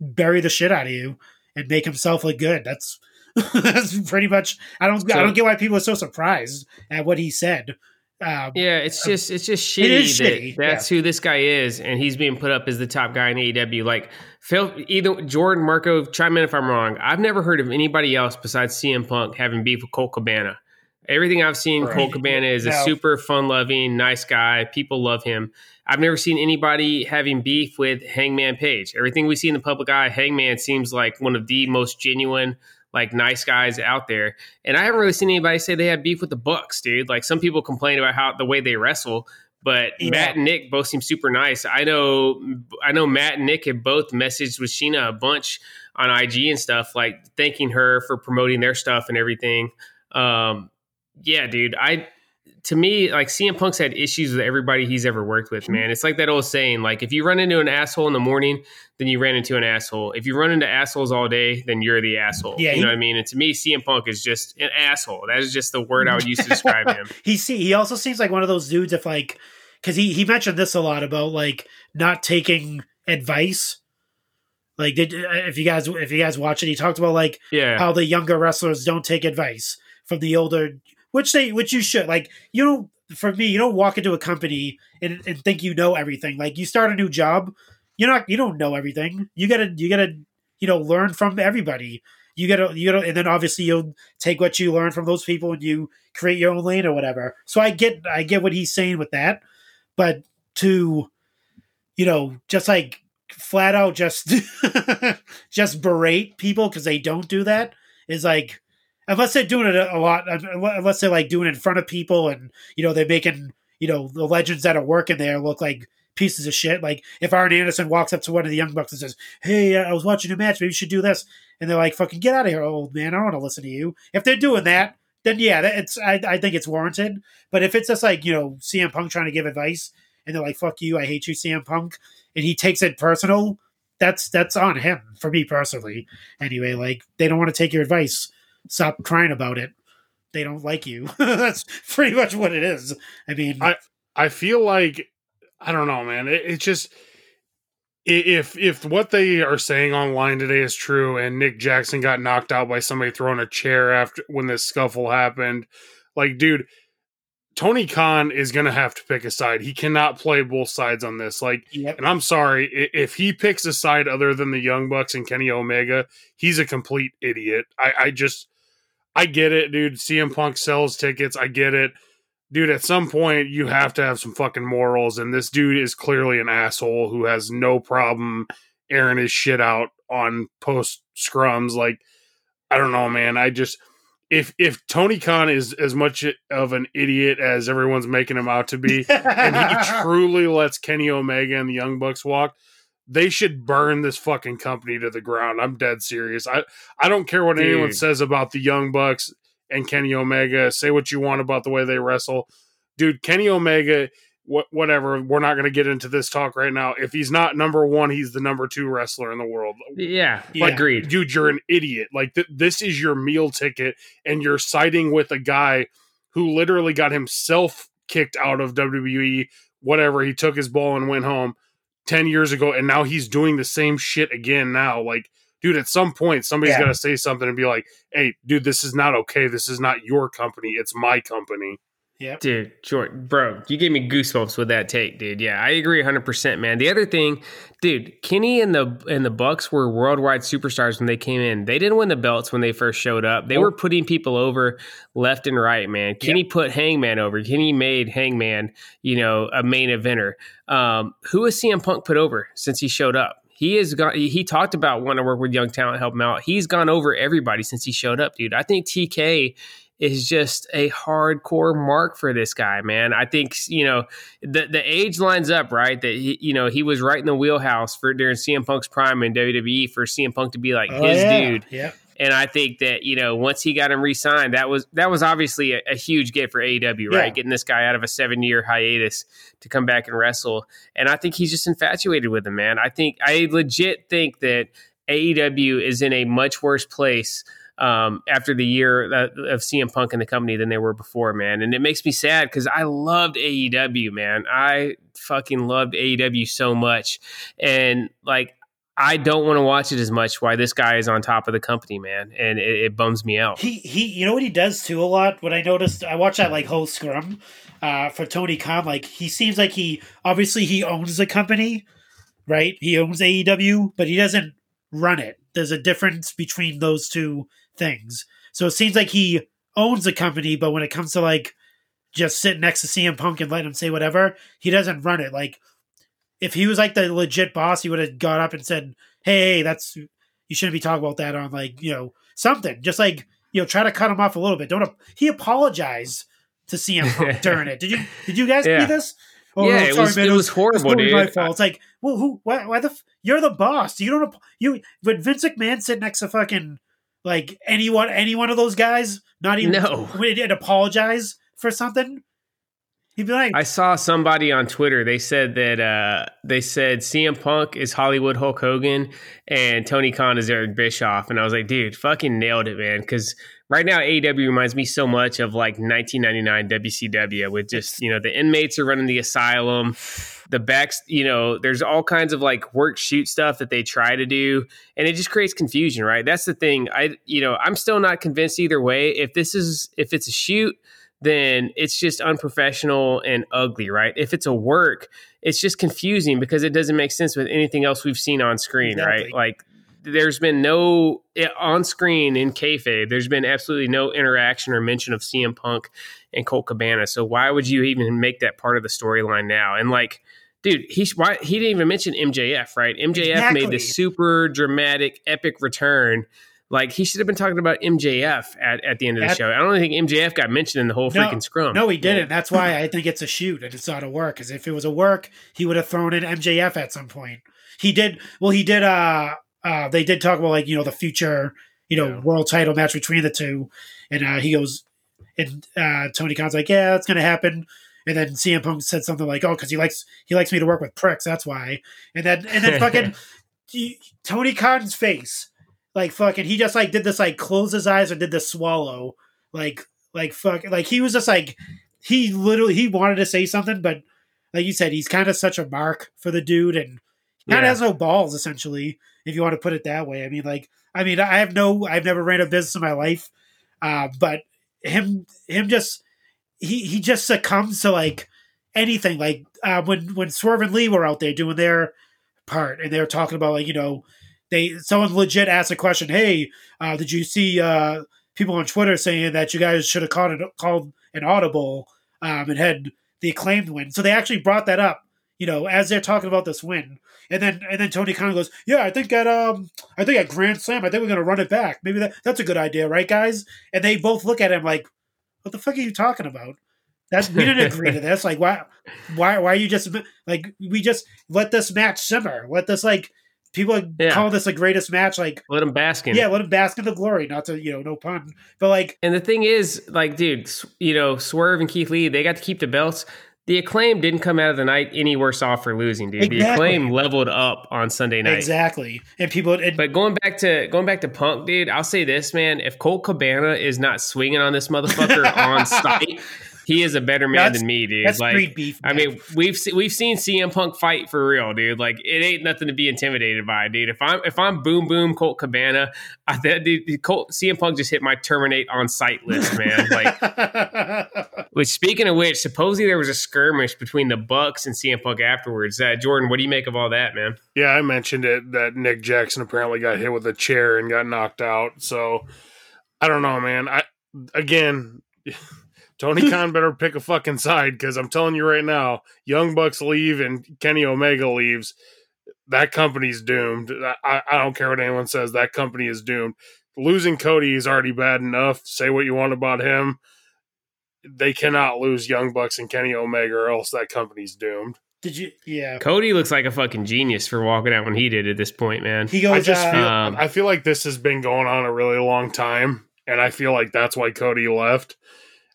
bury the shit out of you and make himself look good. That's that's pretty much. I don't I don't get why people are so surprised at what he said. Um, Yeah, it's just it's just shitty is that shitty, that's who this guy is, and he's being put up as the top guy in AEW. Like Phil, either Jordan, Marco, chime in if I'm wrong. I've never heard of anybody else besides CM Punk having beef with Colt Cabana. Everything I've seen, Right. Colt Cabana is a super fun-loving, nice guy. People love him. I've never seen anybody having beef with Hangman Page. Everything we see in the public eye, Hangman seems like one of the most genuine, like nice guys out there. And I haven't really seen anybody say they have beef with the Bucks, dude. Like some people complain about how the way they wrestle, but Yeah. Matt and Nick both seem super nice. I know, I know Matt and Nick have both messaged with Sheena a bunch on IG and stuff, like thanking her for promoting their stuff and everything. Um, yeah, dude. I to me, like CM Punk's had issues with everybody he's ever worked with, man. It's like that old saying, like if you run into an asshole in the morning, then you ran into an asshole. If you run into assholes all day, then you're the asshole. Yeah, you he- know what I mean? And to me, CM Punk is just an asshole. That is just the word I would use to describe him. he see he also seems like one of those dudes if like because he he mentioned this a lot about like not taking advice. Like did uh, if you guys if you guys watch it, he talked about like Yeah. how the younger wrestlers don't take advice from the older, which they which you should like. You don't for me, you don't walk into a company and, and think you know everything. Like you start a new job, you're not you don't know everything. You gotta you gotta you know learn from everybody. You gotta you gotta and then obviously you'll take what you learn from those people and you create your own lane or whatever. So I get I get what he's saying with that, but to you know just like flat out just just berate people because they don't do that is like unless they're doing it a lot uh, unless they're like doing it in front of people and you know they're making you know the legends that are working there look like pieces of shit. Like if Arn Anderson walks up to one of the young bucks and says hey uh, I was watching a match. Maybe you should do this. And they're like fucking get out of here old man. I don't want to listen to you. If they're doing that then yeah it's I, I think it's warranted. But if it's just like you know CM Punk trying to give advice and they're like fuck you. I hate you CM Punk. And he takes it personal that's that's on him for me personally. Anyway like they don't want to take your advice stop crying about it they don't like you that's pretty much what it is i mean I- I feel like I don't know, man. It, it's just if if what they are saying online today is true, and Nick Jackson got knocked out by somebody throwing a chair after when this scuffle happened, like, dude, Tony Khan is gonna have to pick a side. He cannot play both sides on this. Like, yep. and I'm sorry if he picks a side other than the Young Bucks and Kenny Omega, he's a complete idiot. I, I just I get it, dude. CM Punk sells tickets. I get it. Dude, at some point you have to have some fucking morals, and this dude is clearly an asshole who has no problem airing his shit out on post scrums. Like, I don't know, man. I just if if Tony Khan is as much of an idiot as everyone's making him out to be, and he truly lets Kenny Omega and the Young Bucks walk, they should burn this fucking company to the ground. I'm dead serious. I I don't care what Dude. anyone says about the Young Bucks and Kenny Omega. Say what you want about the way they wrestle. Dude, Kenny Omega whatever. We're not going to get into this talk right now. If he's not number one, he's the number two wrestler in the world. Yeah, like, agreed. Dude, you're an idiot. Like th- this is your meal ticket, and you're siding with a guy who literally got himself kicked out of WWE. Whatever, he took his ball and went home. 10 years ago and now he's doing the same shit again now. Like dude at some point somebody's yeah. got to say something and be like hey dude this is not okay. This is not your company. It's my company yeah, dude, short, bro, you gave me goosebumps with that take, dude. Yeah, I agree 100, percent man. The other thing, dude, Kenny and the and the Bucks were worldwide superstars when they came in. They didn't win the belts when they first showed up. They oh. were putting people over left and right, man. Kenny put Hangman over. Kenny made Hangman, you know, a main eventer. Um, who has CM Punk put over since he showed up? he has got he talked about wanting to work with young talent help him out he's gone over everybody since he showed up dude i think tk is just a hardcore mark for this guy, man. I think you know the the age lines up right that he, you know he was right in the wheelhouse for during CM Punk's prime in WWE for CM Punk to be like oh, his yeah. dude. Yeah. And I think that you know once he got him re-signed, that was that was obviously a, a huge get for AEW, right? Yeah. Getting this guy out of a seven-year hiatus to come back and wrestle, and I think he's just infatuated with him, man. I think I legit think that AEW is in a much worse place um, after the year of CM Punk in the company than they were before, man. And it makes me sad because I loved AEW, man. I fucking loved AEW so much. And like, I don't want to watch it as much. Why this guy is on top of the company, man, and it, it, bums me out. He he, you know what he does too a lot. What I noticed, I watch that like whole scrum uh, for Tony Khan. Like he seems like he obviously he owns the company, right? He owns AEW, but he doesn't run it. There's a difference between those two things. So it seems like he owns the company, but when it comes to like just sitting next to CM Punk and letting him say whatever, he doesn't run it. Like if he was like the legit boss, he would have got up and said, "Hey, that's you shouldn't be talking about that on like you know something." Just like you know, try to cut him off a little bit. Don't he apologized to CM Punk during it? Did you did you guys yeah. see this? Oh, yeah, no, it, was, man, it, was, horrible, dude. My fault. It's like, well, who? Why, why the? F- you're the boss. You don't. You. But Vince McMahon sit next to fucking like anyone, any one of those guys, not even no. would apologize for something. He'd be like, I saw somebody on Twitter. They said that uh, they said CM Punk is Hollywood Hulk Hogan and Tony Khan is Eric Bischoff, and I was like, dude, fucking nailed it, man. Because right now AEW reminds me so much of like 1999 WCW, with just you know the inmates are running the asylum, the backs, you know, there's all kinds of like work shoot stuff that they try to do, and it just creates confusion, right? That's the thing. I you know I'm still not convinced either way. If this is if it's a shoot then it's just unprofessional and ugly, right? If it's a work, it's just confusing because it doesn't make sense with anything else we've seen on screen, exactly. right? Like there's been no eh, on screen in kayfabe. There's been absolutely no interaction or mention of CM Punk and Colt Cabana. So why would you even make that part of the storyline now? And like, dude, he why he didn't even mention MJF, right? MJF exactly. made this super dramatic, epic return like he should have been talking about MJF at, at the end of the at, show. I don't think MJF got mentioned in the whole freaking scrum. No, he didn't. That's why I think it's a shoot and it's not a work. Because if it was a work, he would have thrown in MJF at some point. He did. Well, he did. Uh, uh, they did talk about like you know the future, you know, yeah. world title match between the two, and uh, he goes, and uh, Tony Khan's like, yeah, that's gonna happen. And then CM Punk said something like, "Oh, because he likes he likes me to work with pricks, that's why." And then and then fucking Tony Khan's face like fucking he just like did this like close his eyes or did the swallow like like fuck like he was just like he literally he wanted to say something but like you said he's kind of such a mark for the dude and kind of yeah. has no balls essentially if you want to put it that way i mean like i mean i have no i've never ran a business in my life uh, but him him just he he just succumbs to like anything like uh, when when swerve and lee were out there doing their part and they were talking about like you know they someone legit asked a question. Hey, uh, did you see uh, people on Twitter saying that you guys should have called it, called an audible um, and had the acclaimed win. So they actually brought that up, you know, as they're talking about this win. And then and then Tony Khan goes, "Yeah, I think at um, I think at Grand Slam, I think we're gonna run it back. Maybe that that's a good idea, right, guys?" And they both look at him like, "What the fuck are you talking about?" That's we didn't agree to this. Like, why, why, why are you just like we just let this match simmer? Let this like people yeah. call this the greatest match. Like, let them bask in. Yeah, let them bask in the glory. Not to you know, no pun, but like. And the thing is, like, dude, you know, Swerve and Keith Lee, they got to keep the belts. The acclaim didn't come out of the night any worse off for losing, dude. Exactly. The acclaim leveled up on Sunday night. Exactly. And people and, But going back to going back to Punk, dude, I'll say this, man, if Colt Cabana is not swinging on this motherfucker on sight, he is a better man that's, than me, dude. That's like, beef. Man. I mean, we've we've seen CM Punk fight for real, dude. Like, it ain't nothing to be intimidated by, dude. If I'm if I'm boom boom Colt Cabana, I, that dude, Colt, CM Punk just hit my terminate on sight list, man. Like, which speaking of which, supposedly there was a skirmish between the Bucks and CM Punk afterwards. Uh, Jordan, what do you make of all that, man? Yeah, I mentioned it that Nick Jackson apparently got hit with a chair and got knocked out. So I don't know, man. I again. Tony Khan better pick a fucking side because I'm telling you right now, Young Bucks leave and Kenny Omega leaves. That company's doomed. I, I don't care what anyone says. That company is doomed. Losing Cody is already bad enough. Say what you want about him. They cannot lose Young Bucks and Kenny Omega, or else that company's doomed. Did you? Yeah. Cody looks like a fucking genius for walking out when he did at this point, man. He goes. I just uh, feel, um, I feel like this has been going on a really long time, and I feel like that's why Cody left.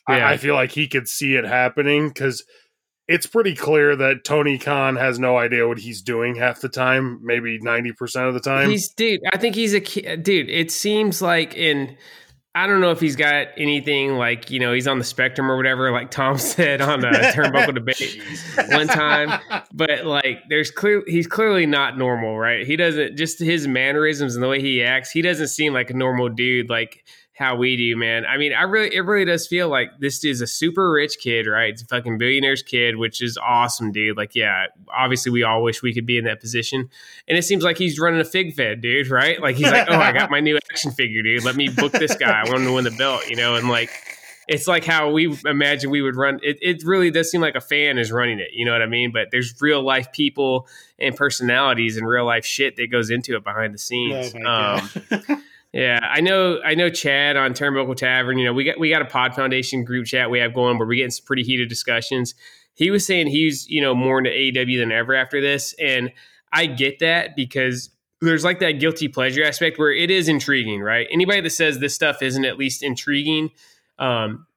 Yeah. I, I feel like he could see it happening because it's pretty clear that Tony Khan has no idea what he's doing half the time, maybe 90% of the time. He's dude, I think he's a dude. It seems like in I don't know if he's got anything like, you know, he's on the spectrum or whatever, like Tom said on a turnbuckle debate one time. But like there's clear he's clearly not normal, right? He doesn't just his mannerisms and the way he acts, he doesn't seem like a normal dude. Like how we do, man. I mean, I really, it really does feel like this is a super rich kid, right? It's a fucking billionaire's kid, which is awesome, dude. Like, yeah, obviously we all wish we could be in that position. And it seems like he's running a fig fed, dude, right? Like he's like, oh, I got my new action figure, dude. Let me book this guy. I want him to win the belt, you know? And like, it's like how we imagine we would run. It, it really does seem like a fan is running it. You know what I mean? But there's real life people and personalities and real life shit that goes into it behind the scenes. Oh um, Yeah, I know. I know Chad on Turnbuckle Tavern. You know, we got we got a Pod Foundation group chat we have going where we're getting some pretty heated discussions. He was saying he's you know more into AEW than ever after this, and I get that because there's like that guilty pleasure aspect where it is intriguing, right? Anybody that says this stuff isn't at least intriguing, um,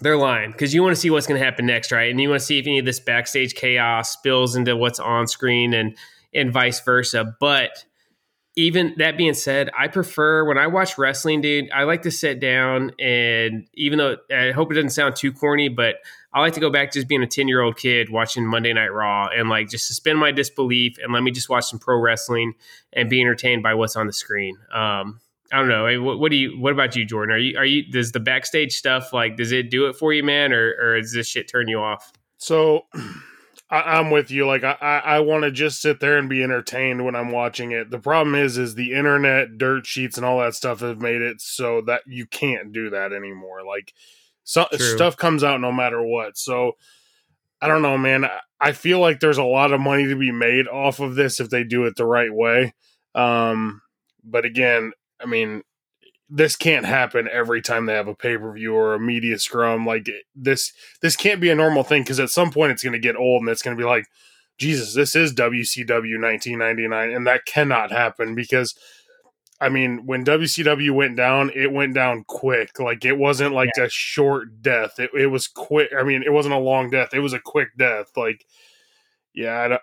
they're lying because you want to see what's going to happen next, right? And you want to see if any of this backstage chaos spills into what's on screen and and vice versa. But even that being said, I prefer when I watch wrestling, dude, I like to sit down and even though I hope it doesn't sound too corny, but I like to go back to just being a 10 year old kid watching Monday Night Raw and like just suspend my disbelief and let me just watch some pro wrestling and be entertained by what's on the screen. Um, I don't know. What, what, do you? What about you, Jordan? Are you? Are you? Does the backstage stuff like? Does it do it for you, man, or or does this shit turn you off? So, I, am with you. Like I, I, want to just sit there and be entertained when I'm watching it. The problem is, is the internet, dirt sheets, and all that stuff have made it so that you can't do that anymore. Like, so, stuff comes out no matter what. So, I don't know, man. I feel like there's a lot of money to be made off of this if they do it the right way. Um, but again, I mean, this can't happen every time they have a pay per view or a media scrum. Like this, this can't be a normal thing because at some point it's going to get old and it's going to be like, Jesus, this is WCW 1999, and that cannot happen because. I mean, when WCW went down, it went down quick. Like it wasn't like yeah. a short death. It, it was quick. I mean, it wasn't a long death. It was a quick death. Like, yeah,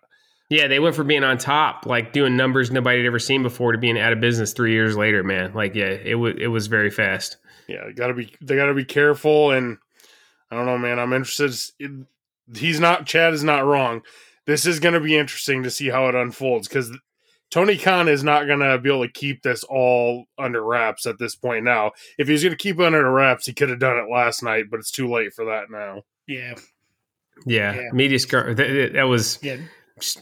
yeah, they went from being on top, like doing numbers nobody had ever seen before, to being out of business three years later. Man, like yeah, it was it was very fast. Yeah, got to be they got to be careful, and I don't know, man. I'm interested. he's not Chad is not wrong. This is going to be interesting to see how it unfolds because Tony Khan is not going to be able to keep this all under wraps at this point. Now, if he was going to keep it under wraps, he could have done it last night, but it's too late for that now. Yeah. Yeah, yeah. media that, that was yeah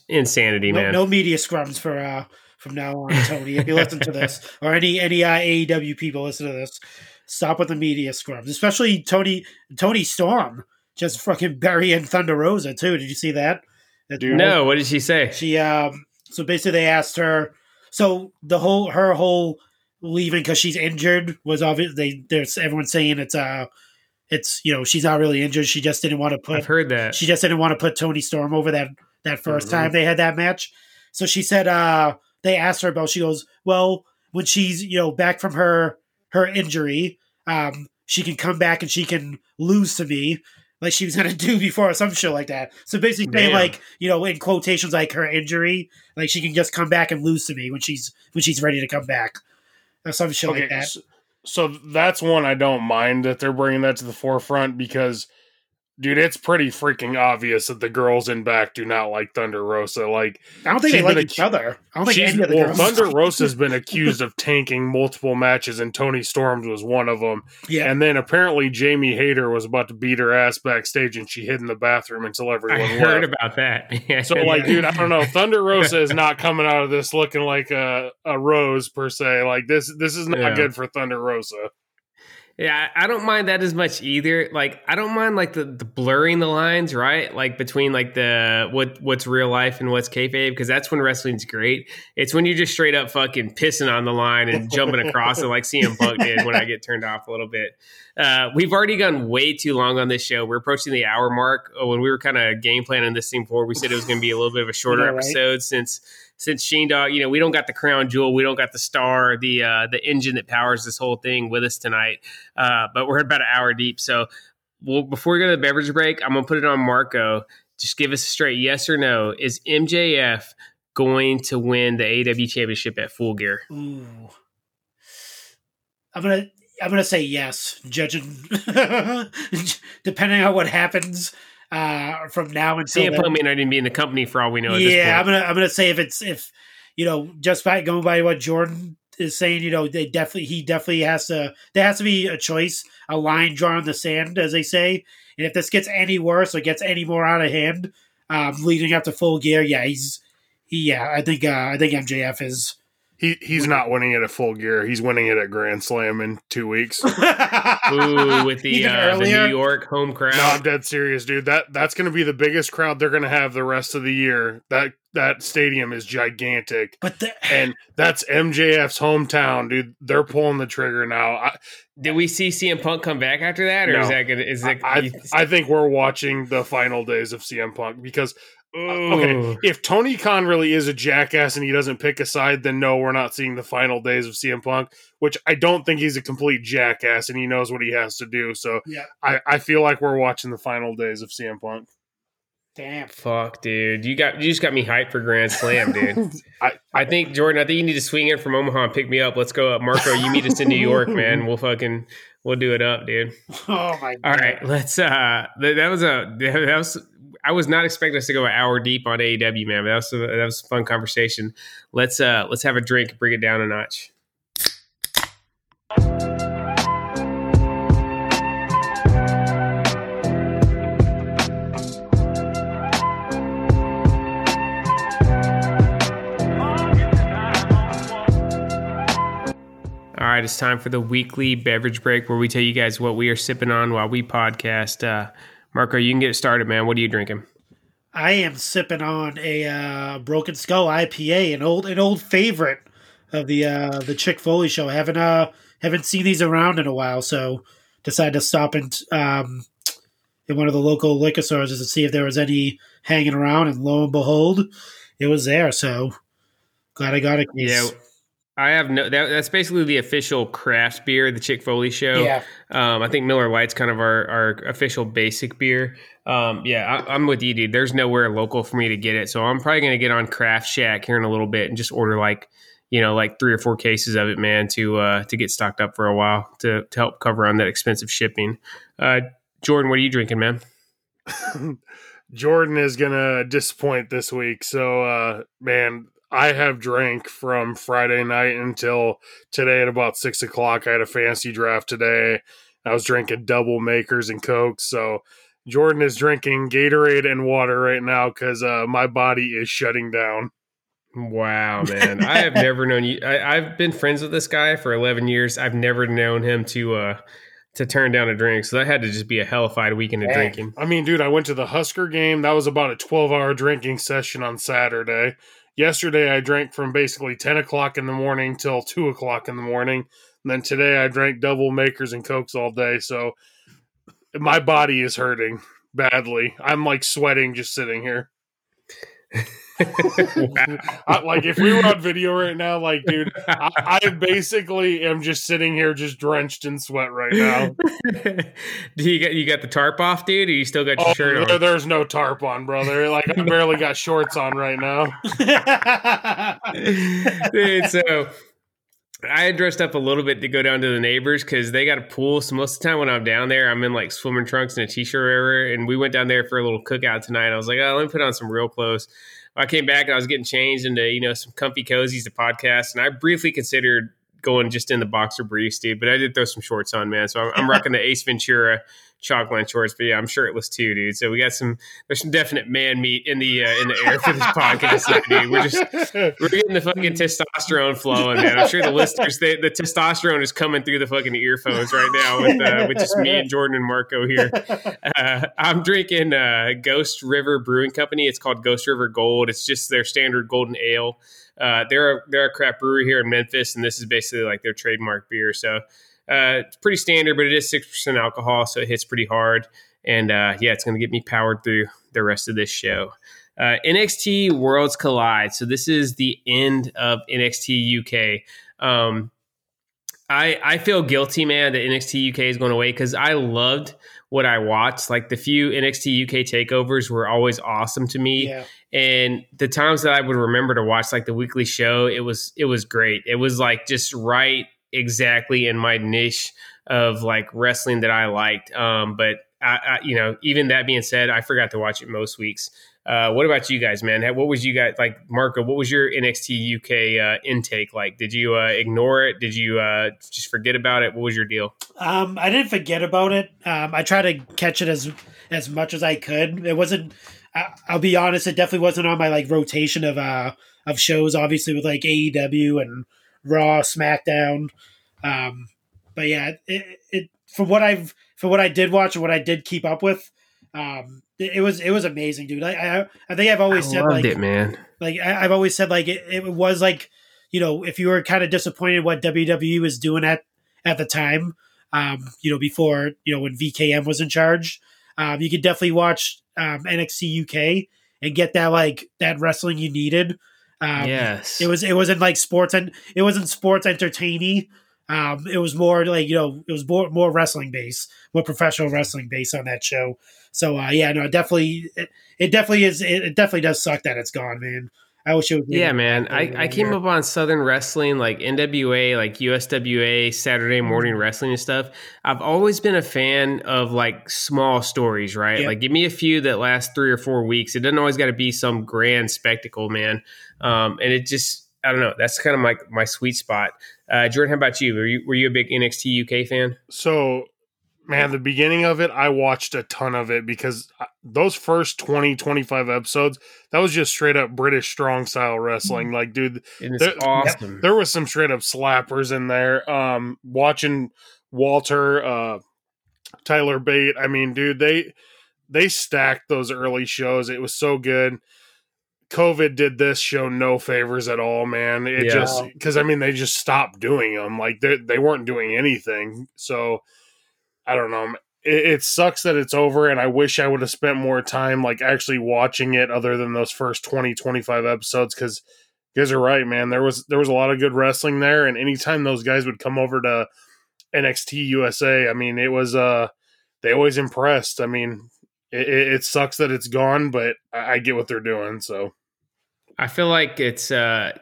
insanity, no, man. No media scrums for uh from now on, Tony. If you listen to this, or any any uh, AEW people listen to this, stop with the media scrums, especially Tony Toni Storm just fucking burying Thunder Rosa too. Did you see that? that no, what did she say? She um. So basically, they asked her. So the whole her whole leaving because she's injured was obvious. They there's everyone saying it's uh it's you know she's not really injured. She just didn't want to put. I've heard that she just didn't want to put Toni Storm over that that 1st mm-hmm. time they had that match. So she said uh they asked her about. She goes, well, when she's you know back from her her injury, um, she can come back and she can lose to me like she was gonna do before or some shit like that. So basically saying like, you know, in quotations like her injury, like she can just come back and lose to me when she's when she's ready to come back. Or some shit okay, like that. So, so that's one I don't mind that they're bringing that to the forefront because dude, it's pretty freaking obvious that the girls in back do not like Thunder Rosa. Like, I don't think they like each other. I don't think any of the well, girls. Thunder Rosa's been accused of tanking multiple matches, and Toni Storm's was one of them. Yeah, and then apparently Jamie Hayter was about to beat her ass backstage, and she hid in the bathroom until everyone I heard about that. so, like, dude, I don't know. Thunder Rosa is not coming out of this looking like a, a rose per se. Like this, this is not yeah. good for Thunder Rosa. Yeah, I don't mind that as much either. Like, I don't mind like the, the blurring the lines, right? Like between like the what what's real life and what's kayfabe, because that's when wrestling's great. It's when you're just straight up fucking pissing on the line and jumping across it, like CM Punk did when I get turned off a little bit. Uh, we've already gone way too long on this show. We're approaching the hour mark. Oh, when we were kind of game planning this thing before, we said it was going to be a little bit of a shorter yeah, right? episode since since Sheen Dog, you know, we don't got the crown jewel, we don't got the star, the uh, the engine that powers this whole thing with us tonight. Uh, but we're about an hour deep, so well, before we go to the beverage break, I'm gonna put it on Marco. Just give us a straight yes or no. Is MJF going to win the AEW championship at Full Gear? Ooh. I'm gonna I'm gonna say yes, judging depending on what happens uh, from now until CM Punk may not even be in the company for all we know. Yeah, I'm gonna I'm gonna say if it's if you know just by going by what Jordan is saying, you know, they definitely he definitely has to there has to be a choice, a line drawn in the sand, as they say. And if this gets any worse or gets any more out of hand, um, leading up to full gear, yeah, he's he, yeah, I think uh, I think MJF is he he's not winning it at full gear. He's winning it at Grand Slam in two weeks. Ooh, with the uh, the New York home crowd. No, I'm dead serious, dude. That that's going to be the biggest crowd they're going to have the rest of the year. That that stadium is gigantic. But the- and that's MJF's hometown, dude. They're pulling the trigger now. I, Did we see CM Punk come back after that, or no, is that gonna? Is it? I, I, I think we're watching the final days of CM Punk because Okay, if Tony Khan really is a jackass and he doesn't pick a side, then no, we're not seeing the final days of CM Punk. Which I don't think he's a complete jackass and he knows what he has to do. So yeah, I, I feel like we're watching the final days of CM Punk. Damn. Fuck, dude. You got you just got me hyped for Grand Slam, dude. I, I think Jordan, I think you need to swing in from Omaha and pick me up. Let's go up. Marco, you meet us in New York, man. We'll fucking we'll do it up, dude. Oh my god. All right, let's uh that, that was a that was I was not expecting us to go an hour deep on AEW, man. But that was a, that was a fun conversation. Let's uh let's have a drink, bring it down a notch. All right, it's time for the weekly beverage break where we tell you guys what we are sipping on while we podcast. Uh, Marco, you can get started, man. What are you drinking? I am sipping on a uh, Broken Skull IPA, an old an old favorite of the uh, the Chick Foley show. haven't uh haven't seen these around in a while, so decided to stop in um, in one of the local liquor stores to see if there was any hanging around, and lo and behold, it was there. So glad I got it. Yeah, I have no. That, that's basically the official craft beer, the Chick Foley show. Yeah. Um, I think Miller Lite's kind of our, our official basic beer. Um, yeah, I, am with you, dude. There's nowhere local for me to get it, so I'm probably gonna get on Craft Shack here in a little bit and just order like, you know, like three or four cases of it, man, to uh, to get stocked up for a while to to help cover on that expensive shipping. Uh, Jordan, what are you drinking, man? Jordan is gonna disappoint this week. So, uh, man, I have drank from Friday night until today at about six o'clock. I had a fancy draft today. I was drinking double makers and cokes. So Jordan is drinking Gatorade and water right now because uh, my body is shutting down. Wow, man! I have never known you. I, have been friends with this guy for eleven years. I've never known him to uh to turn down a drink. So that had to just be a hellified weekend of drinking. I mean, dude, I went to the Husker game. That was about a twelve hour drinking session on Saturday. Yesterday, I drank from basically ten o'clock in the morning till two o'clock in the morning. And then today, I drank double makers and cokes all day. So my body is hurting badly. I'm like sweating just sitting here. I, like if we were on video right now, like dude, I, I, basically am just sitting here just drenched in sweat right now. Do you get you got the tarp off, dude? Or you still got your oh, shirt on? There's no tarp on, brother. Like I barely got shorts on right now. dude, so I dressed up a little bit to go down to the neighbors because they got a pool. So most of the time when I'm down there, I'm in like swimming trunks and a t-shirt or whatever. And we went down there for a little cookout tonight. I was like, oh, let me put on some real clothes. I came back and I was getting changed into you know some comfy cozies to podcast, and I briefly considered going just in the boxer briefs, dude. But I did throw some shorts on, man. So I'm, I'm rocking the Ace Ventura chalkline shorts. But yeah, I'm shirtless too, dude. So we got some there's some definite man meat in the uh, in the air for this podcast, dude. We're just we're getting the fucking testosterone flowing, man. I'm sure the listeners they, the testosterone is coming through the fucking earphones right now with uh, with just me and Jordan and Marco here. Uh, I'm drinking uh, Ghost River Brewing Company. It's called Ghost River Gold. It's just their standard golden ale. Uh, they're a, they're a craft brewery here in Memphis, and this is basically like their trademark beer. So uh, it's pretty standard, but it is six percent alcohol, so it hits pretty hard. And uh, yeah, it's going to get me powered through the rest of this show. Uh, NXT Worlds Collide. So this is the end of NXT UK. Um, I I feel guilty, man, that NXT UK is going away because I loved what I watched. Like the few NXT UK takeovers were always awesome to me. Yeah. And the times that I would remember to watch like the weekly show, it was it was great. It was like just right exactly in my niche of like wrestling that I liked. Um, but I, I, you know, even that being said, I forgot to watch it most weeks. Uh, what about you guys, man? What was you guys like, Marco? What was your NXT UK uh, intake like? Did you uh, ignore it? Did you uh, just forget about it? What was your deal? Um, I didn't forget about it. Um, I tried to catch it as as much as I could. It wasn't. I, will be honest. It definitely wasn't on my like rotation of uh of shows. Obviously, with like AEW and Raw, SmackDown. Um, but yeah, it, it for what I've for what I did watch and what I did keep up with, um, it, it was it was amazing, dude. I I, I think I've always I said like it, man. Like I, have always said like it, it was like you know if you were kind of disappointed what WWE was doing at at the time, um, you know before you know when VKM was in charge, um, you could definitely watch um, NXT UK and get that like that wrestling you needed. Um, yes, it was. It wasn't like sports, and it wasn't sports entertaining. Um, it was more like you know, it was more more wrestling base, more professional wrestling base on that show. So uh, yeah, no, definitely, it, it definitely is. It, it, definitely does suck that it's gone, man. I wish it would. Yeah, man. I, I came up on Southern Wrestling, like NWA, like USWA, Saturday Morning mm-hmm. Wrestling and stuff. I've always been a fan of like small stories, right? Yep. Like, give me a few that last three or four weeks. It doesn't always got to be some grand spectacle, man. Um, and it just, I don't know. That's kind of my my sweet spot. Uh, Jordan, how about you? Were you were you a big NXT UK fan? So man the beginning of it i watched a ton of it because uh, those first 20 25 episodes that was just straight up british strong style wrestling. Like dude it's there, awesome. there was some straight up slappers in there. Um watching walter uh tyler bate i mean dude they they stacked those early shows. It was so good. Covid did this show no favors at all man. It yeah. just because i mean they just stopped doing them like they, they weren't doing anything. So I don't know. It, it, sucks that it's over, and I wish I would have spent more time like actually watching it, other than those first 20, 25 episodes. Because you guys are right, man. There was there was a lot of good wrestling there, and anytime those guys would come over to NXT USA, I mean, it was uh they always impressed. I mean, it, it sucks that it's gone, but I, I get what they're doing. So I feel like it's uh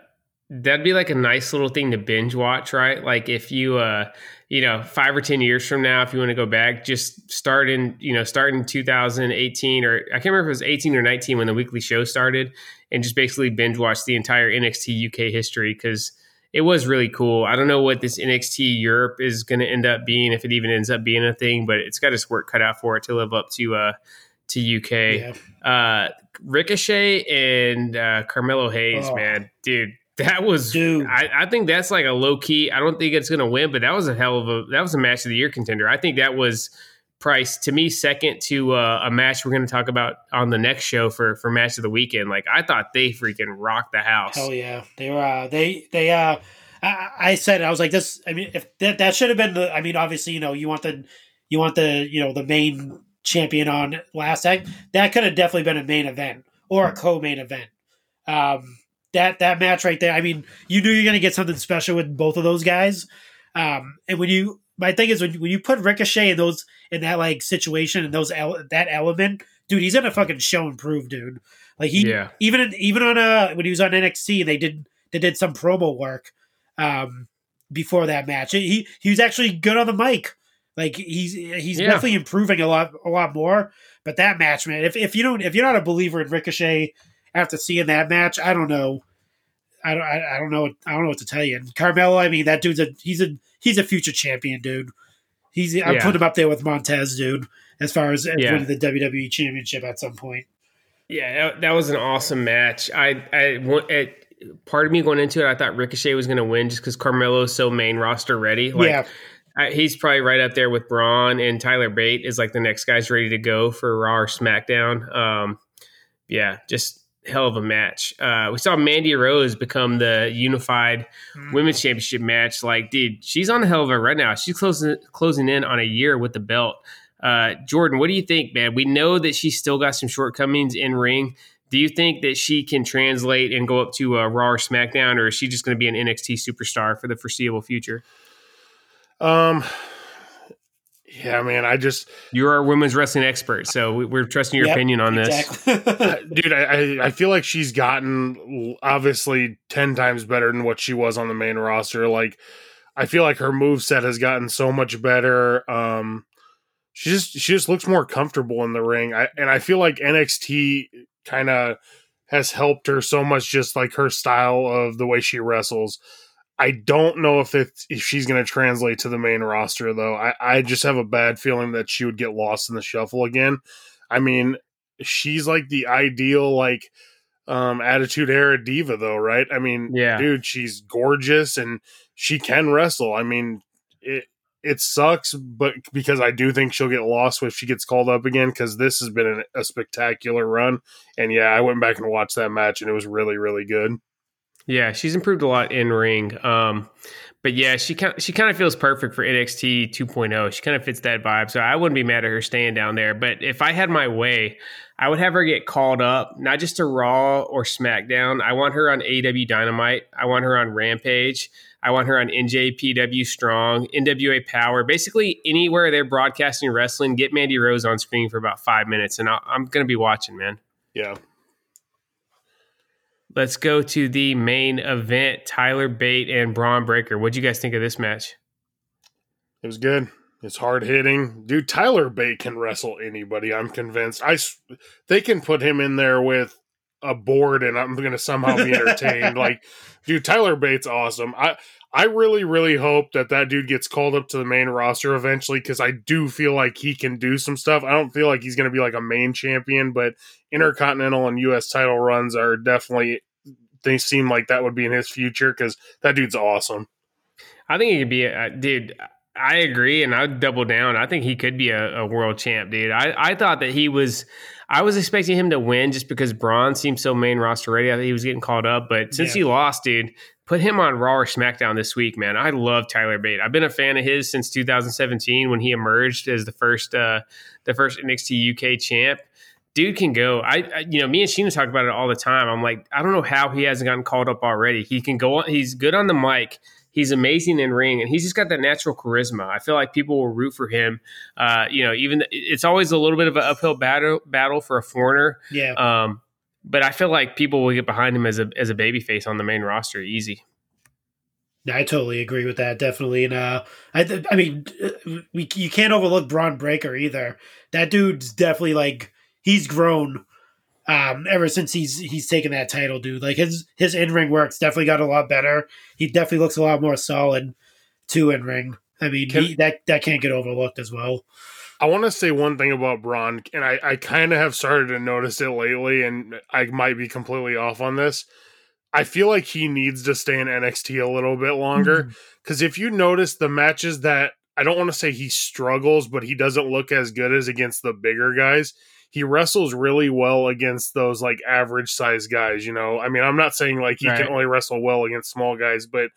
that'd be like a nice little thing to binge watch, right? Like if you uh you know, five or 10 years from now, if you want to go back, just start in, you know, start in 2018 or I can't remember if it was 18 or 19 when the weekly show started and just basically binge watch the entire NXT UK history because it was really cool. I don't know what this NXT Europe is going to end up being, if it even ends up being a thing, but it's got its work cut out for it to live up to, uh, to UK. Yeah. Uh, Ricochet and uh, Carmelo Hayes, Oh. man, dude, that was. Dude. I, I think that's like a low key. I don't think it's going to win, but that was a hell of a that was a match of the year contender. I think that was price to me second to uh, a match we're going to talk about on the next show for for match of the weekend. Like I thought they freaking rocked the house. Hell yeah, they were. Uh, they they. Uh, I, I said I was like this. I mean, if that that should have been the. I mean, obviously, you know, you want the you want the you know the main champion on last act. That could have definitely been a main event or a co-main event. Um, that that match right there. I mean, you knew you're going to get something special with both of those guys. Um, and when you, my thing is when, when you put Ricochet in those in that like situation and those ele- that element, dude, he's gonna fucking show and prove, dude. Like he Yeah. even even on uh when he was on NXT, they did they did some promo work um before that match. He he was actually good on the mic. Like he's he's Yeah. definitely improving a lot a lot more. But that match, man, if if you don't if you're not a believer in Ricochet after seeing that match, I don't know. I don't I, I don't know what I don't know what to tell you. And Carmelo, I mean, that dude's a he's a he's a future champion, dude. He's I Yeah. put him up there with Montez, dude, as far as Yeah. winning the WWE championship at some point. Yeah, that, that was an awesome match. I, I, it, part of me going into it, I thought Ricochet was going to win just because Carmelo's so main roster ready. Like, yeah, I, he's probably right up there with Bron and Tyler Bate is like the next guy's ready to go for Raw or SmackDown. Um, yeah, just hell of a match. Uh, we saw Mandy Rose become the unified Mm. women's championship match. Like, dude, she's on a hell of a run now. She's closing closing in on a year with the belt. Uh, Jordan, what do you think, man? We know that she's still got some shortcomings in ring. Do you think that she can translate and go up to uh, Raw or SmackDown, or is she just going to be an NXT superstar for the foreseeable future? Um, yeah, man, I just, You're our women's wrestling expert, so we- we're trusting your Yep, opinion on this. dude, I, I I feel like she's gotten obviously ten times better than what she was on the main roster. Like, I feel like her move set has gotten so much better. Um, she just she just looks more comfortable in the ring. I and I feel like NXT kind of has helped her so much, just like her style of the way she wrestles. I don't know if it's, if she's going to translate to the main roster though. I, I just have a bad feeling that she would get lost in the shuffle again. I mean, she's like the ideal like um attitude era diva though, right? I mean, Yeah. dude, she's gorgeous and she can wrestle. I mean, it it sucks, but because I do think she'll get lost if she gets called up again because this has been a, a spectacular run. And yeah, I went back and watched that match and it was really really good. Yeah, she's improved a lot in ring. Um, but yeah, she kind she kind of feels perfect for NXT 2.0. She kind of fits that vibe. So I wouldn't be mad at her staying down there. But if I had my way, I would have her get called up, not just to Raw or SmackDown. I want her on AW Dynamite. I want her on Rampage. I want her on NJPW Strong, NWA Power, basically anywhere they're broadcasting wrestling. Get Mandy Rose on screen for about five minutes, and I'll, I'm going to be watching, man. Yeah. Let's go to the main event. Tyler Bate and Bron Breakker. What'd you guys think of this match? It was good. It's hard hitting. Dude, Tyler Bate can wrestle anybody. I'm convinced. I they can put him in there with a board and I'm going to somehow be entertained. like, dude, Tyler Bate's awesome. I I really really hope that that dude gets called up to the main roster eventually cuz I do feel like he can do some stuff. I don't feel like he's going to be like a main champion, but intercontinental and US title runs are definitely they seem like that would be in his future cuz that dude's awesome. I think he could be a dude. I agree, and I'd double down. I think he could be a, a world champ, dude. I, I thought that he was. I was expecting him to win just because Bron seemed so main roster ready. I think he was getting called up, but since Yeah. he lost, dude, put him on Raw or SmackDown this week, man. I love Tyler Bate. I've been a fan of his since 2017 when he emerged as the first uh, the first NXT UK champ. Dude can go. I, I you know me and Sheena talk about it all the time. I'm like, I don't know how he hasn't gotten called up already. He can go on. He's good on the mic. He's amazing in ring, and he's just got that natural charisma. I feel like people will root for him. Uh, you know, even it's always a little bit of an uphill battle battle for a foreigner. yeah. Um, but I feel like people will get behind him as a as a babyface on the main roster easy. I totally agree with that. Definitely, and uh, I, th- I mean, uh, we you can't overlook Bron Breakker either. That dude's definitely like he's grown um, ever since he's he's taken that title, dude. Like his his in ring work's definitely got a lot better. He definitely looks a lot more solid too in ring. I mean, Can- he, that that can't get overlooked as well. I want to say one thing about Bron, and I, I kind of have started to notice it lately, and I might be completely off on this. I feel like he needs to stay in NXT a little bit longer mm-hmm. because if you notice the matches that I don't want to say he struggles, but he doesn't look as good as against the bigger guys. He wrestles really well against those like average size guys. You know, I mean, I'm not saying like he Right. can only wrestle well against small guys, but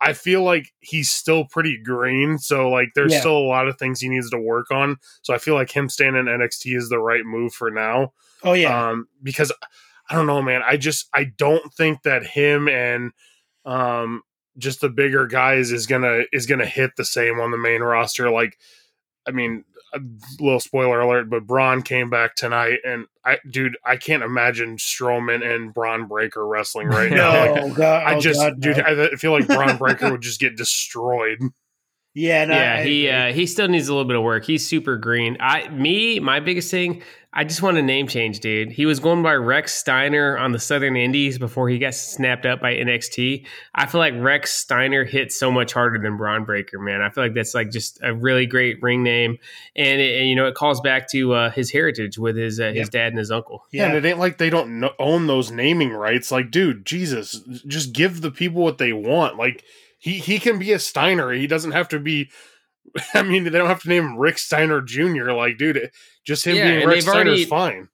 I feel like he's still pretty green. So like, there's Yeah. still a lot of things he needs to work on. So I feel like him staying in NXT is the right move for now Oh yeah, um, because I don't know, man. I just I don't think that him and um, just the bigger guys is gonna is gonna hit the same on the main roster. Like, I mean, a little spoiler alert, but Braun came back tonight, and I, dude, I can't imagine Strowman and Bron Breakker wrestling right now. no, Like, God, I oh, just, God, no. dude, I feel like Bron Breakker would just get destroyed. yeah, no, yeah, I he agree. uh, he still needs a little bit of work. He's super green. I me my biggest thing. I just want a name change, dude. He was going by Rex Steiner on the Southern Indies before he got snapped up by NXT. I feel like Rex Steiner hit so much harder than Bron Breakker, man. I feel like that's like just a really great ring name, and, it, and you know it calls back to uh, his heritage with his uh, his dad and his uncle. Yeah. yeah, and it ain't like they don't own those naming rights. Like, dude, Jesus, just give the people what they want. Like, he he can be a Steiner. He doesn't have to be. I mean, they don't have to name him Rick Steiner Jr. Like, dude, just him Yeah, being Rick Steiner is fine.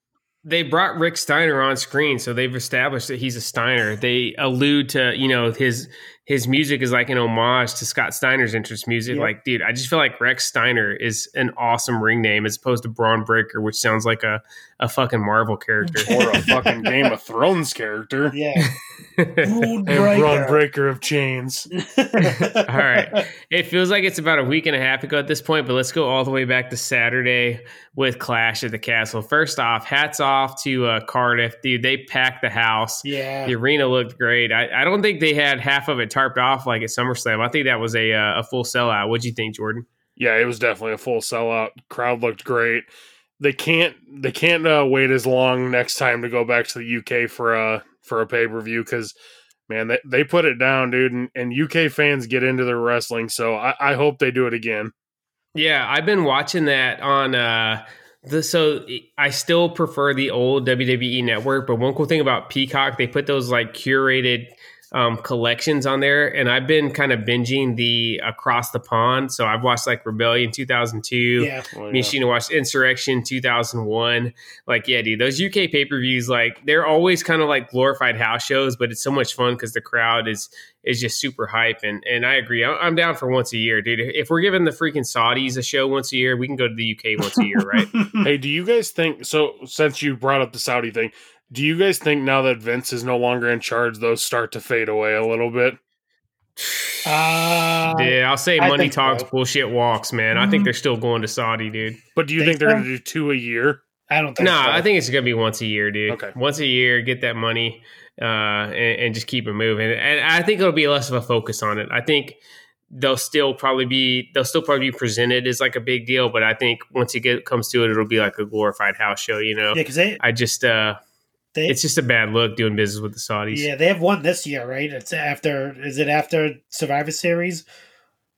they brought Rick Steiner on screen, so they've established that he's a Steiner. They allude to you know his his music is like an homage to Scott Steiner's interest music. Yep. Like, dude, I just feel like Rex Steiner is an awesome ring name as opposed to Bron Breakker, which sounds like a a fucking Marvel character. Or a fucking Game of Thrones character. yeah. And Rune Braun breaker. Breaker of Chains. All right. It feels like it's about a week and a half ago at this point, but let's go all the way back to Saturday with Clash at the Castle. First off, hats off to uh, Cardiff. Dude, they packed the house. Yeah. The arena looked great. I, I don't think they had half of it tarped off like at SummerSlam. I think that was a uh, a full sellout. What'd you think, Jordan? Yeah, it was definitely a full sellout. Crowd looked great. They can't they can't uh, wait as long next time to go back to the UK for a for a pay per view because man they, they put it down, dude, and, and UK fans get into their wrestling. So I, I hope they do it again. Yeah, I've been watching that on uh the so I still prefer the old WWE network, but one cool thing about Peacock, they put those like curated um, collections on there, and I've been kind of binging the Across the Pond. So I've watched like Rebellion 2002. Yeah. Well, Me yeah. and Sheena watched Insurrextion 2001. Like, yeah, dude, those UK pay per views, like, they're always kind of like glorified house shows, but it's so much fun because the crowd is is just super hype. And and I agree, I'm, I'm down for once a year, dude. If we're giving the freaking Saudis a show once a year, we can go to the UK once a year, right? Hey, do you guys think so? Since you brought up the Saudi thing, do you guys think now that Vince is no longer in charge, those start to fade away a little bit? Uh, yeah, I'll say money talks, so. bullshit walks, man. I think Mhm. they're still going to Saudi, dude. But do you Think think they're so? going to do two a year? I don't think No, so. I think it's gonna be once a year, dude. Okay. Once a year, get that money, uh, and, and just keep it moving. And I think it'll be less of a focus on it. I think they'll still probably be they'll still probably be presented as like a big deal, but I think once it get, comes to it, it'll be like a glorified house show. You know, yeah, because I just uh, they it's just a bad look doing business with the Saudis. yeah they have one this year, right? It's after is it after Survivor Series?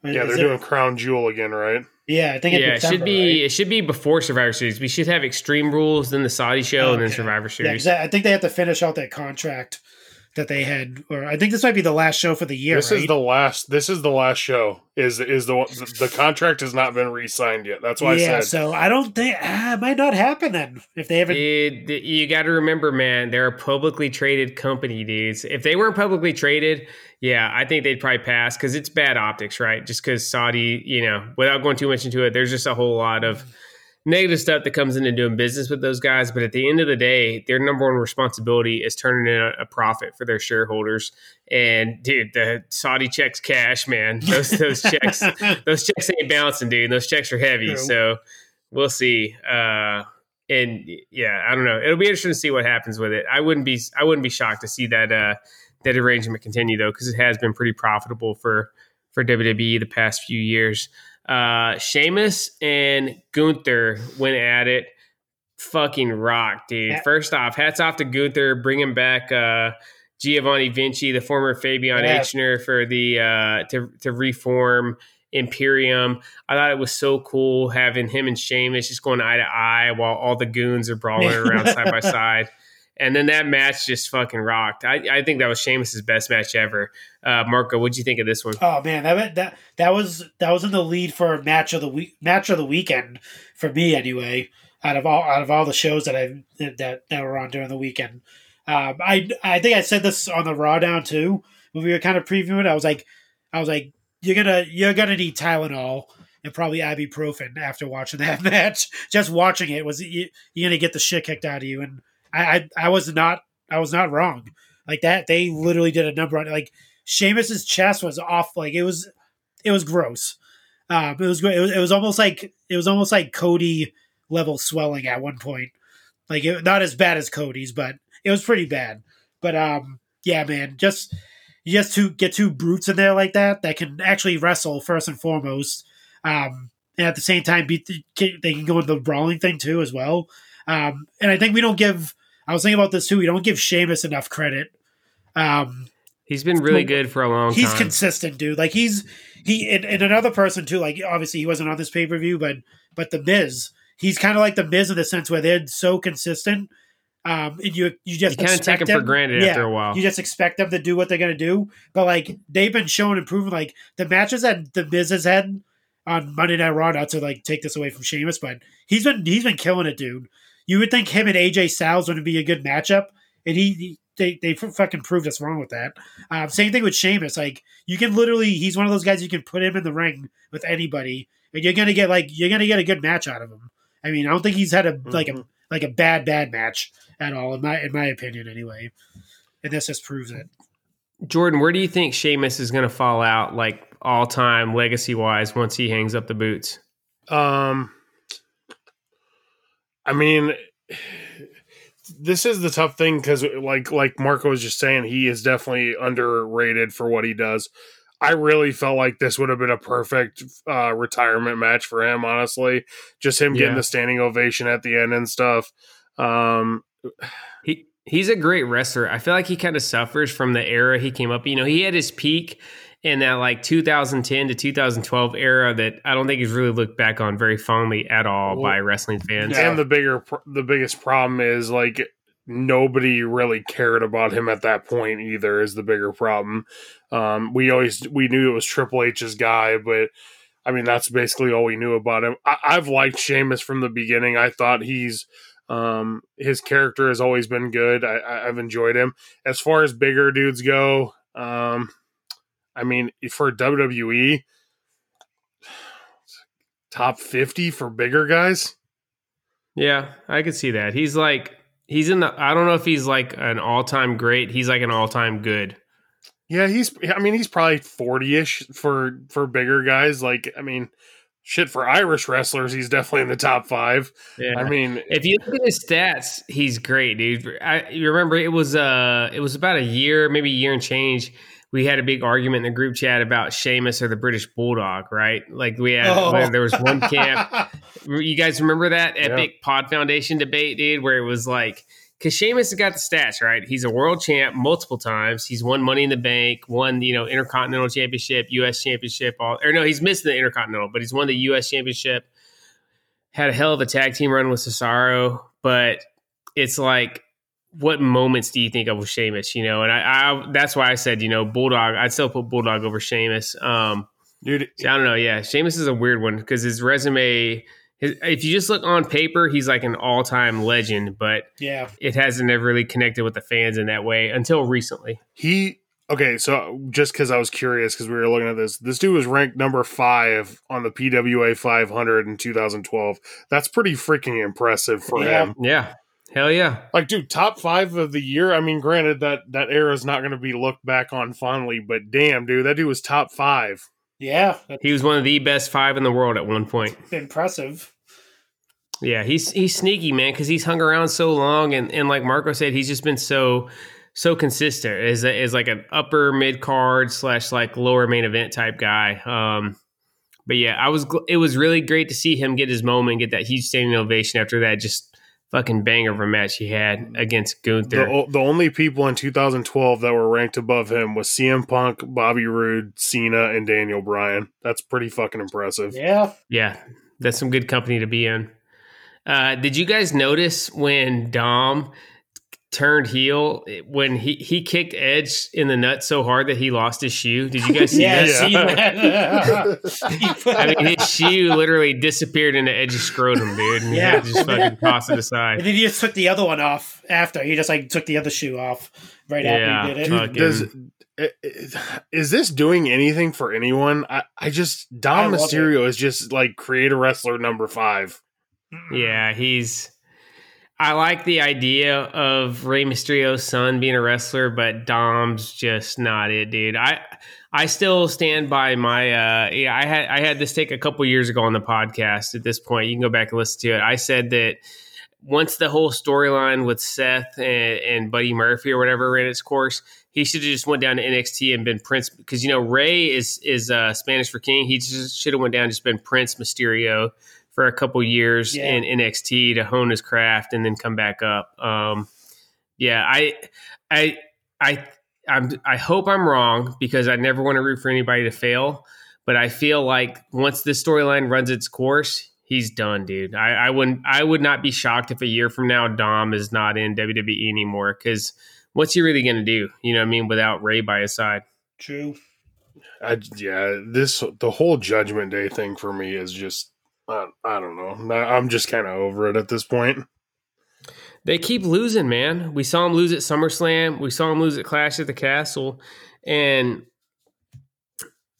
Yeah, is they're it- doing Crown Jewel again, right? Yeah, I think in Yeah, it should be right? it should be before Survivor Series. We should have Extreme Rules, then the Saudi show, and then Okay. Survivor Yeah, I I think they have to finish out that contract that they had, or I think this might be the last show for the year. this right? is the last. This is the last show. Is is the one- the contract has not been re-signed yet? That's why yeah, I said. so I don't think ah, it might not happen then if they haven't. It, you got to remember, man, they're a publicly traded company, dudes. If they weren't publicly traded, yeah, I think they'd probably pass because it's bad optics, right? Just because Saudi, you know, without going too much into it, there's just a whole lot of negative stuff that comes into doing business with those guys. But at the end of the day, their number one responsibility is turning in a, a profit for their shareholders. And dude, the Saudi checks cash, man. Those those checks, those checks ain't bouncing, dude. Those checks are heavy. True. So we'll see. Uh, and yeah, I don't know. It'll be interesting to see what happens with it. I wouldn't be I wouldn't be shocked to see that uh, that arrangement continue though, because it has been pretty profitable for for WWE the past few years. Uh, Sheamus and Gunther went at it. Fucking rock, dude. First off, hats off to Gunther bringing back uh, Giovanni Vinci, the former Fabian Yeah. Aichner, for the uh, to to reform Imperium. I thought it was so cool having him and Sheamus just going eye to eye while all the goons are brawling around side by side. And then that match just fucking rocked. I, I think that was Sheamus's best match ever. Uh, Marco, what'd you think of this one? Oh man, that that that was that was in the lead for match of the week, match of the weekend for me anyway. Out of all out of all the shows that I that that were on during the weekend, um, I I think I said this on the Raw down too when we were kind of previewing. I was like, I was like, you're gonna you're gonna need Tylenol and probably ibuprofen after watching that match. Just watching it was you, you're gonna get the shit kicked out of you, and I, I was not I was not wrong. Like that, they literally did a number on like Sheamus's chest was off. Like it was it was gross. Um, it was. It was, it was almost like it was almost like Cody level swelling at one point. Like it, not as bad as Cody's, but it was pretty bad. But um, yeah, man, just just to get two brutes in there like that that can actually wrestle first and foremost, um, and at the same time beat the, they can go into the brawling thing too as well. Um, and I think we don't give. I was thinking about this too. We don't give Sheamus enough credit. Um, he's been really good for a long time. he's time. consistent, dude. Like he's he and, and another person too. Like obviously he wasn't on this pay per view, but but the Miz, he's kind of like the Miz in the sense where they're so consistent. Um, and you you just you kind of take them for granted after a while. You just expect them to do what they're gonna do, but like they've been shown improvement. Like the matches that the Miz has had on Monday Night Raw, not to like take this away from Sheamus, but he's been he's been killing it, dude. You would think him and AJ Styles would be a good matchup, and he, he they they fucking proved us wrong with that. Um, same thing with Sheamus. Like you can literally, he's one of those guys you can put him in the ring with anybody, and you're gonna get like you're gonna get a good match out of him. I mean, I don't think he's had a mm-hmm. like a like a bad bad match at all in my in my opinion anyway. And this just proves it. Jordan, where do you think Sheamus is going to fall out, like all time legacy wise, once he hangs up the boots? Um, I mean, this is the tough thing because, like, like Marco was just saying, he is definitely underrated for what he does. I really felt like this would have been a perfect uh, retirement match for him. Honestly, just him getting yeah. the standing ovation at the end and stuff. Um, he he's a great wrestler. I feel like he kind of suffers from the era he came up. You know, he had his peak in that like 2010 to 2012 era that I don't think he's really looked back on very fondly at all well, by wrestling fans. And the bigger, the biggest problem is like nobody really cared about him at that point either. Is the bigger problem. Um, we always we knew it was Triple H's guy, but I mean that's basically all we knew about him. I, I've liked Sheamus from the beginning. I thought he's um, his character has always been good. I, have enjoyed him. As far as bigger dudes go, um, I mean, for WWE, top 50 for bigger guys. Yeah, I could see that. He's like, he's in the, I don't know if he's like an all time great. He's like an all time good. Yeah, he's, I mean, he's probably 40 ish for, for bigger guys. Like, I mean, shit for Irish wrestlers, he's definitely in the top five. Yeah. I mean, if you look at his stats, he's great, dude. I you remember it was uh it was about a year, maybe a year and change. We had a big argument in the group chat about Sheamus or the British Bulldog, right? Like we had oh. there was one camp. you guys remember that epic yep. Pod Foundation debate, dude, where it was like because Sheamus has got the stats, right? He's a world champ multiple times. He's won Money in the Bank, won you know Intercontinental Championship, U.S. Championship. All or no, he's missed the Intercontinental, but he's won the U.S. Championship. Had a hell of a tag team run with Cesaro, but it's like, what moments do you think of with Sheamus? You know, and I, I that's why I said you know Bulldog. I'd still put Bulldog over Sheamus. Um, Dude, I don't know. Yeah, Sheamus is a weird one because his resume if you just look on paper, he's like an all time legend, but yeah, it hasn't ever really connected with the fans in that way until recently. He okay, so just because I was curious because we were looking at this, this dude was ranked number five on the PWI 500 in 2012. That's pretty freaking impressive for yeah. him. Yeah. Hell yeah! Like, dude, top five of the year. I mean, granted that that era is not going to be looked back on fondly, but damn, dude, that dude was top five. Yeah, he was one of the best five in the world at one point. Impressive. Yeah, he's he's sneaky, man, because he's hung around so long, and and like Marco said, he's just been so so consistent as is like an upper mid card slash like lower main event type guy. Um, but yeah, I was it was really great to see him get his moment, get that huge standing ovation after that just fucking banger of a match he had against Gunther. The, the only people in 2012 that were ranked above him was CM Punk, Bobby Roode, Cena, and Daniel Bryan. That's pretty fucking impressive. Yeah. Yeah, that's some good company to be in. Uh, did you guys notice when Dom turned heel when he, he kicked Edge in the nuts so hard that he lost his shoe? Did you guys see yeah, that? see that. I mean, his shoe literally disappeared into Edge's scrotum, dude. And Yeah. yeah, just fucking tossed it aside. and then he just took the other one off after. He just like took the other shoe off right Yeah. after he did it. Fuck. Does Fucking- i- i- is this doing anything for anyone? I, I just I Dom love Mysterio is just like create a wrestler number five. Mm. Yeah, he's. I like the idea of Rey Mysterio's son being a wrestler, but Dom's just not it, dude. I I still stand by my. Uh, yeah, I had I had this take a couple years ago on the podcast. At this point, you can go back and listen to it. I said that once the whole storyline with Seth and, and Buddy Murphy or whatever ran its course, he should have just went down to NXT and been Prince because you know Rey is is uh, Spanish for king. He just should have went down just been Prince Mysterio for a couple years Yeah. in NXT to hone his craft and then come back up. Um, yeah, I I I I'm, I hope I'm wrong because I never want to root for anybody to fail. But I feel like once this storyline runs its course, he's done, dude. I, I wouldn't I would not be shocked if a year from now Dom is not in WWE anymore because what's he really going to do? You know what I mean? Without Rey by his side. True. I, yeah, this the whole Judgment Day thing for me is just I, I don't know. I'm just kind of over it at this point. They keep losing, man. We saw him lose at SummerSlam. We saw him lose at Clash at the Castle, and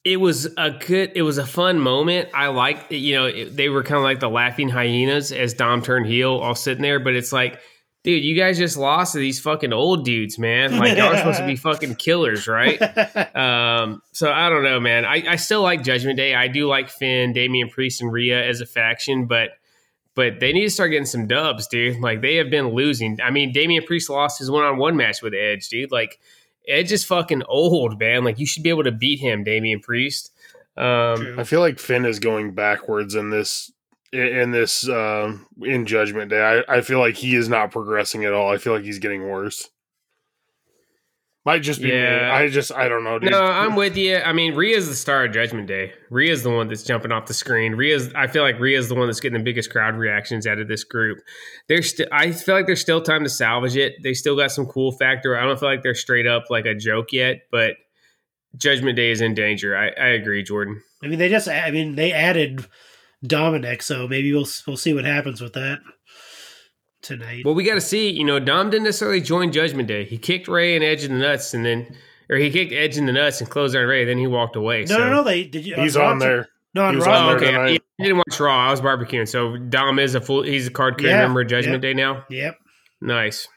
it was a good. It was a fun moment. I like, you know, they were kind of like the laughing hyenas as Dom turned heel, all sitting there. But it's like, dude, you guys just lost to these fucking old dudes, man. Like y'all are supposed to be fucking killers, right? Um, so I don't know, man. I, I still like Judgment Day. I do like Finn, Damian Priest, and Rhea as a faction, but but they need to start getting some dubs, dude. Like they have been losing. I mean, Damian Priest lost his one on one match with Edge, dude. Like Edge is fucking old, man. Like you should be able to beat him, Damian Priest. Um, I feel like Finn is going backwards in this in this um in Judgment Day. I, I feel like he is not progressing at all. I feel like he's getting worse. Might just be Yeah. me. I just I don't know. Dude. no, I'm with you. I mean, Rhea's the star of Judgment Day. Rhea's the one that's jumping off the screen. Rhea's, I feel like Rhea's the one that's getting the biggest crowd reactions out of this group. There's, st- I feel like there's still time to salvage it. They still got some cool factor. I don't feel like they're straight up like a joke yet, but Judgment Day is in danger. I, I agree, Jordan. I mean, they just. I mean, they added Dominic, so maybe we'll we'll see what happens with that tonight. Well, we got to see. You know, Dom didn't necessarily join Judgment Day. He kicked Rey and Edge in the nuts, and then, or he kicked Edge in the nuts and closed on Rey. Then he walked away. no, so. no, no. They did. You, he's Raw on there. No, on Raw. on Oh, okay. tonight. Yeah, I didn't watch Raw. I was barbecuing. So Dom is a full. He's a card carrying Yeah, member of Judgment yeah. Day now. Yep. Nice.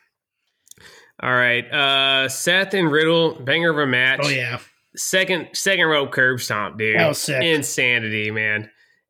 All right. Uh Seth and Riddle, banger of a match. Oh yeah. Second second rope curb stomp, dude. That was sick. Insanity, man.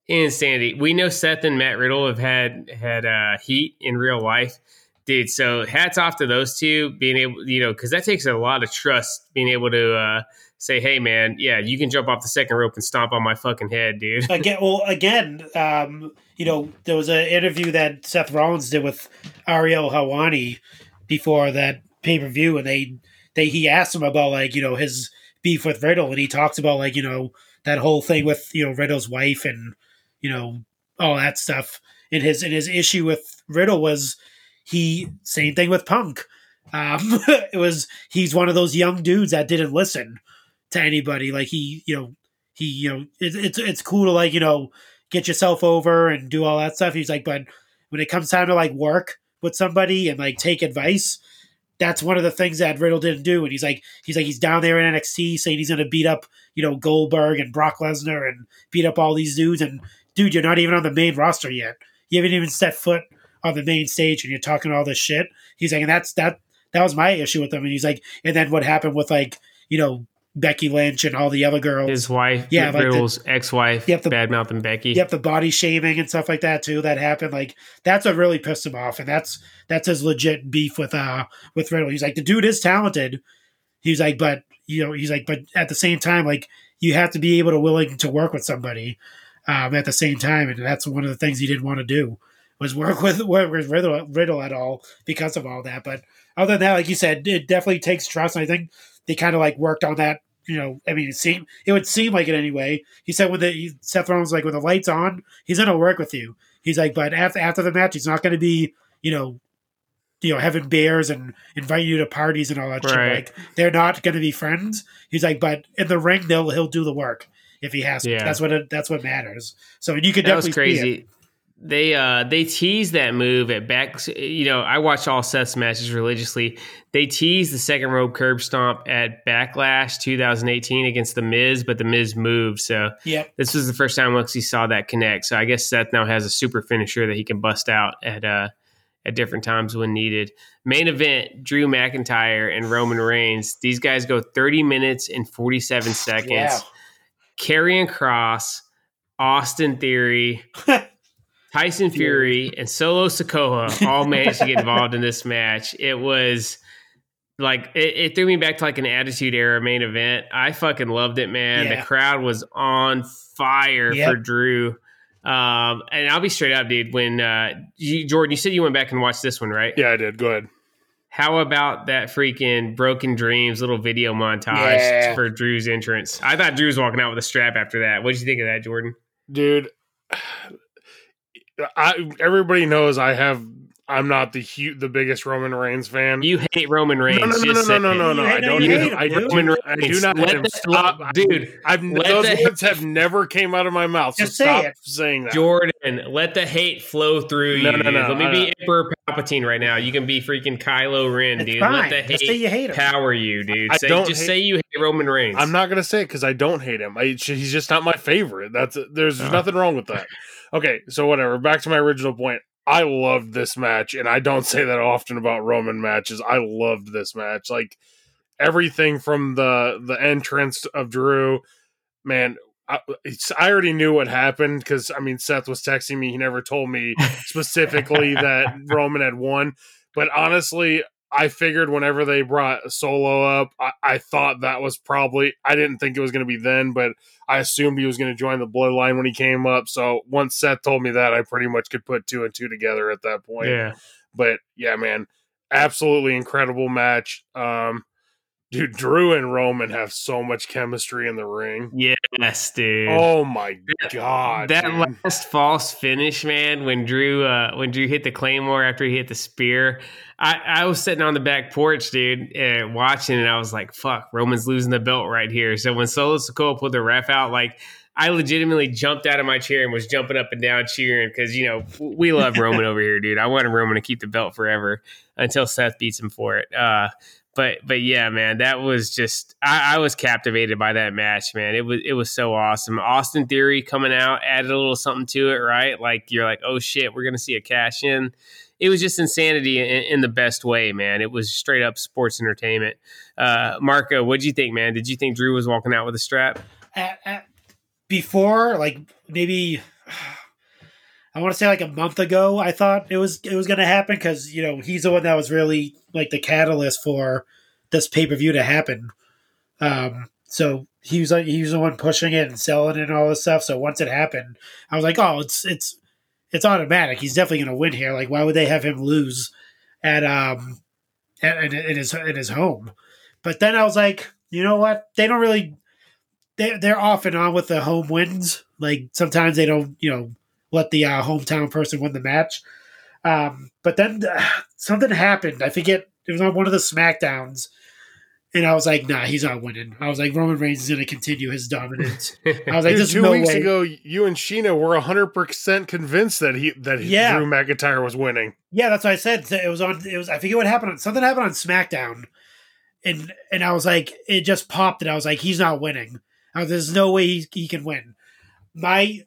Insanity. We know Seth and Matt Riddle have had had uh heat in real life. Dude, so hats off to those two being able, you know, because that takes a lot of trust being able to uh say, hey man, yeah, you can jump off the second rope and stomp on my fucking head, dude. again well again um you know there was an interview that seth rollins did with ariel helwani before that pay-per-view and they they he asked him about like you know his beef with riddle and he talks about like you know that whole thing with you know riddle's wife and you know all that stuff. And his and his issue with riddle was he same thing with punk. Um it was he's one of those young dudes that didn't listen to anybody. Like he you know he you know it, it's it's cool to like you know get yourself over and do all that stuff. He's like but when it comes time to like work with somebody and like take advice that's one of the things that Riddle didn't do. And he's like he's like he's down there in NXT saying he's going to beat up you know Goldberg and Brock Lesnar and beat up all these dudes. And dude you're not even on the main roster yet you haven't even set foot on the main stage and you're talking all this shit he's like and that's that that was my issue with him and he's like and then what happened with like you know Becky Lynch and all the other girls His wife, Yeah, like Riddle's ex-wife, Yep, the- bad mouthing Becky. Yep, the body shaming and stuff like that too. That happened. Like that's what really pissed him off, and that's that's his legit beef with uh with Riddle. He's like the dude is talented. He's like, but you know, he's like, but at the same time, like you have to be able to willing to work with somebody um, at the same time, and that's one of the things he didn't want to do was work with work with Riddle, Riddle at all because of all that. But other than that, like you said, it definitely takes trust. I think they kind of like worked on that. You know, I mean, it seemed it would seem like it anyway. He said when the Seth Rollins like when the lights on, he's gonna work with you. He's like, but after after the match, he's not gonna be you know you know, having beers and inviting you to parties and all that shit. Like they're not going to be friends. He's like, but in the ring, they'll he'll do the work if he has. to. Yeah. That's what it, that's what matters. So you could that was definitely see it. crazy. They uh they teased that move at back. You know, I watch all Seth's matches religiously. They teased the second rope curb stomp at Backlash 2018 against the Miz, but the Miz moved. So yeah, this was the first time once he saw that connect. So I guess Seth now has a super finisher that he can bust out at uh at different times when needed. Main event: Drew McIntyre and Roman Reigns. These guys go 30 minutes and 47 seconds. Yeah. Karrion Kross, Austin Theory, Tyson Fury, and Solo Sikoa all managed to get involved in this match. It was like it, it threw me back to like an Attitude Era main event. I fucking loved it, man. Yeah. The crowd was on fire Yep. for Drew. Um, and I'll be straight up, dude. When uh, you, Jordan, you said you went back and watched this one, right? Yeah, I did. Go ahead. How about that freaking Broken Dreams little video montage Yeah. for Drew's entrance? I thought Drew was walking out with a strap after that. What did you think of that, Jordan? dude. I everybody knows I have. I'm not the hu- the biggest Roman Reigns fan. You hate Roman Reigns. no, no, no, no, no, no, no, no. I don't. hate hate him. I him, don't. Roman I do not Let hate him. the- Stop, let- dude. I've let those the- words have never came out of my mouth. So Just say stop it. saying that. Jordan, let the hate flow through No, you. no, dude. no, Let me I- be Emperor Palpatine right now. You can be freaking Kylo Ren, dude. fine. Let the Just hate, say you hate him. power you, dude. I say, don't just hate- say you hate Roman Reigns. I'm not gonna say it because I don't hate him. I, he's just not my favorite. That's there's Oh. nothing wrong with that. Okay, so whatever. Back to my original point. I loved this match, and I don't say that often about Roman matches. I loved this match. Like everything from the the entrance of Drew, man. I, it's, I already knew what happened because I mean Seth was texting me. He never told me specifically that Roman had won, but honestly, I figured whenever they brought Solo up, I, I thought that was probably. I didn't think it was going to be then, but I assumed he was going to join the Bloodline when he came up. So once Seth told me that, I pretty much could put two and two together at that point. Yeah. But yeah, man, absolutely incredible match. Um, dude, Drew and Roman have so much chemistry in the ring. Yes, dude. Oh my god, that dude. last false finish, man, when Drew uh, when Drew hit the claymore after he hit the spear, I, I was sitting on the back porch, dude, uh, watching, and I was like, "Fuck, Roman's losing the belt right here." So when Solo Sikoa put the ref out, like. I legitimately jumped out of my chair and was jumping up and down cheering because you know we love Roman over here, dude. I wanted Roman to keep the belt forever until Seth beats him for it. Uh, but but yeah, man, that was just I, I was captivated by that match, man. It was it was so awesome. Austin Theory coming out added a little something to it, right? Like you're like, oh shit, we're gonna see a cash in. It was just insanity in, in the best way, man. It was straight up sports entertainment. Uh, Marco, what'd you think, man? Did you think Drew was walking out with a strap? At, at, before, like maybe I want to say like a month ago, I thought it was it was going to happen because you know he's the one that was really like the catalyst for this pay per view to happen. Um, so he was like he was the one pushing it and selling it and all this stuff. So once it happened, I was like, oh, it's it's it's automatic. He's definitely going to win here. Like, why would they have him lose at um at, in, his in his home? But then I was like, you know what? They don't really they they're off and on with the home wins. Like sometimes they don't, you know, let the uh, hometown person win the match. Um, but then uh, something happened. I forget it was on one of the Smackdowns, and I was like, "Nah, he's not winning." I was like, "Roman Reigns is going to continue his dominance." I was like, "There's two no weeks way." ago, you and Sheena were hundred percent convinced that he that Yeah. Drew McIntyre was winning. Yeah, that's what I said. It was on. It was. I forget what happened. on Something happened on SmackDown, and and I was like, it just popped, and I was like, he's not winning. I was, There's no way he, he can win. My,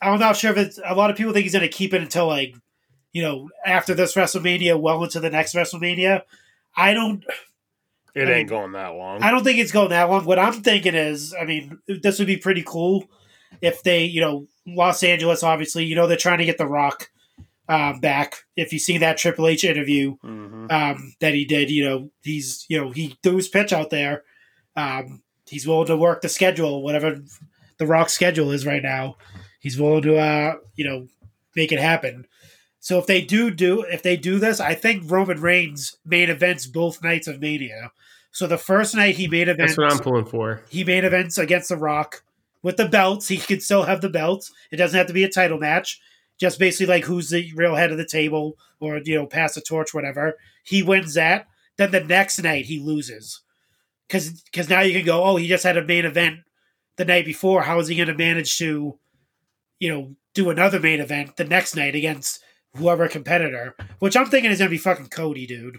I'm not sure if it's. A lot of people think he's going to keep it until like, you know, after this WrestleMania, well into the next WrestleMania. I don't. It I ain't going that long. I don't think it's going that long. What I'm thinking is, I mean, this would be pretty cool if they, you know, Los Angeles, obviously, you know, they're trying to get The Rock um, back. If you see that Triple H interview Mhm. um, that he did, you know, he's, you know, he threw his pitch out there. Um, he's willing to work the schedule, whatever The Rock's schedule is right now. He's willing to, uh, you know, make it happen. So if they do do if they do this, I think Roman Reigns main events both nights of Mania. So the first night he made events. That's what I'm pulling for. He made events against The Rock with the belts. He could still have the belts. It doesn't have to be a title match. Just basically like who's the real head of the table or you know pass the torch, whatever. He wins that. Then the next night he loses because because now you can go, oh, he just had a main event the night before. How is he going to manage to, you know, do another main event the next night against whoever competitor? Which I'm thinking is going to be fucking Cody, dude.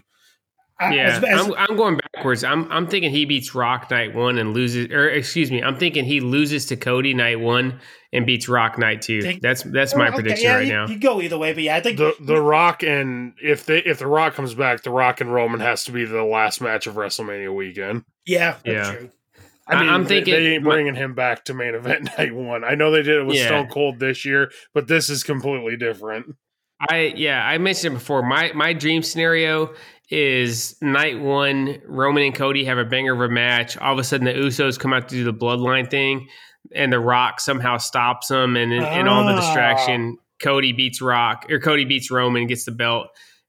I- Yeah, as- as- I'm, I'm going backwards. I'm I'm thinking he beats Rock night one and loses, or excuse me, I'm thinking he loses to Cody night one and beats Rock night two. Think- that's that's my oh, Okay, prediction yeah, right you, now. You go either way, but yeah, I think The the Rock and if they if the Rock comes back, the Rock and Roman has to be the last match of WrestleMania weekend. yeah, that's Yeah. true. I mean, I'm thinking- they ain't bringing him back to main event night one. I know they did it with Yeah. Stone Cold this year, but this is completely different. I yeah, I mentioned it before. My my dream scenario is night one, Roman and Cody have a banger of a match. All of a sudden, the Usos come out to do the bloodline thing, and the Rock somehow stops them, and in, in all the Ah. distraction, Cody beats Rock or Cody beats Roman, gets the belt.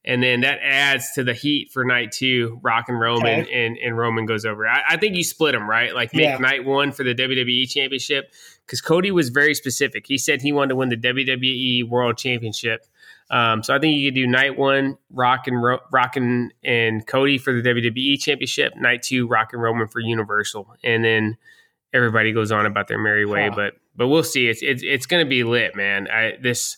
And then that adds to the heat for night two, Rock and Roman, Okay. and, and Roman goes over. I, I think you split them, right? Like make Yeah. night one for the WWE Championship because Cody was very specific. He said he wanted to win the WWE World Championship. Um, so I think you could do night one, Rock and Ro- Rock and, and Cody for the WWE Championship. Night two, Rock and Roman for Universal, and then everybody goes on about their merry way. Huh. But but we'll see. It's it's, it's going to be lit, man. I this.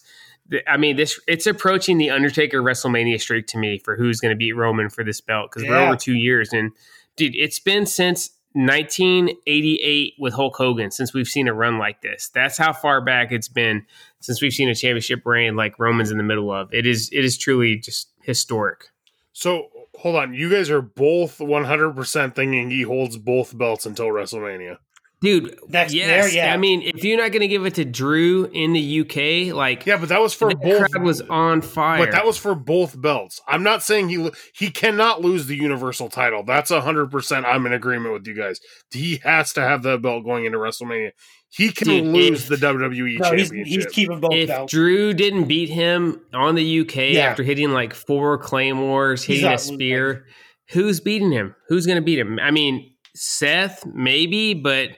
I mean, this it's approaching the Undertaker WrestleMania streak to me for who's going to beat Roman for this belt because we're over two years and dude, it's been since 1988 with Hulk Hogan since we've seen a run like this. That's how far back it's been since we've seen a championship reign like Roman's in the middle of. It is it is truly just historic. So hold on, you guys are both one hundred percent thinking he holds both belts until WrestleMania. Dude, Next yes. year, yeah. I mean, if you're not going to give it to Drew in the UK, like Yeah, but that was for the both. crowd was on fire. But that was for both belts. I'm not saying he he cannot lose the Universal title. That's hundred percent. I'm in agreement with you guys. He has to have that belt going into WrestleMania. He can Dude, lose if- the WWE No, he's, championship. he's keeping both if belts. Drew didn't beat him on the UK Yeah. after hitting like four claymores, He's hitting a not losing. spear, who's beating him? Who's going to beat him? I mean, Seth maybe, but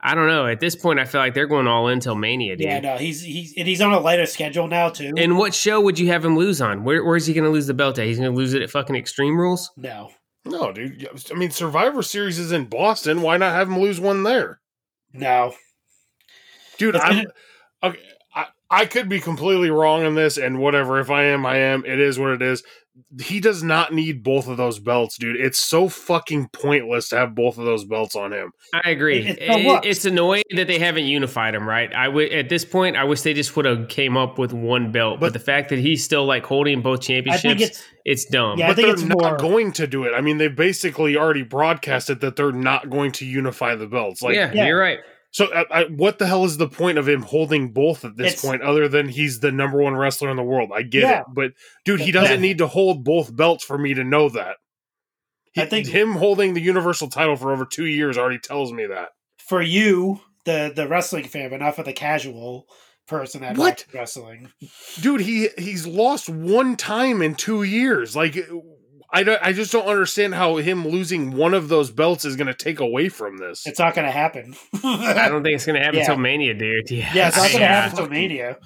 I don't know. At this point, I feel like they're going all in until Mania, dude. yeah, no, he's he's and he's on a lighter schedule now too. And what show would you have him lose on? Where, where's he going to lose the belt at? He's going to lose it at fucking Extreme Rules. no, no, dude. I mean, Survivor Series is in Boston. Why not have him lose one there, no, dude? I'm, okay, I I could be completely wrong in this, and whatever. If I am, I am. It is what it is. He does not need both of those belts, dude. It's so fucking pointless to have both of those belts on him. I agree. It- It- it it's annoying that they haven't unified him, right? I would at this point, I wish they just would have came up with one belt. But, But- the fact that he's still like holding both championships, it's, it's dumb. Yeah, I but think they're it's not more- going to do it. I mean, they basically already broadcasted that they're not going to unify the belts. Like, yeah, Yeah. you're right. So I, I, what the hell is the point of him holding both at this It's- point, other than he's the number one wrestler in the world? I get Yeah. it, but dude, he doesn't that- need to hold both belts for me to know that. He, I think- him holding the universal title for over two years already tells me that. for you, the the wrestling fan, but not for the casual person that What? wrestling. dude he he's lost one time in two years like I, don't, I just don't understand how him losing one of those belts is going to take away from this It's not going to happen. I don't think it's going to happen Yeah. until Mania, dude. Yeah, yeah, it's not going to Yeah. happen until Mania.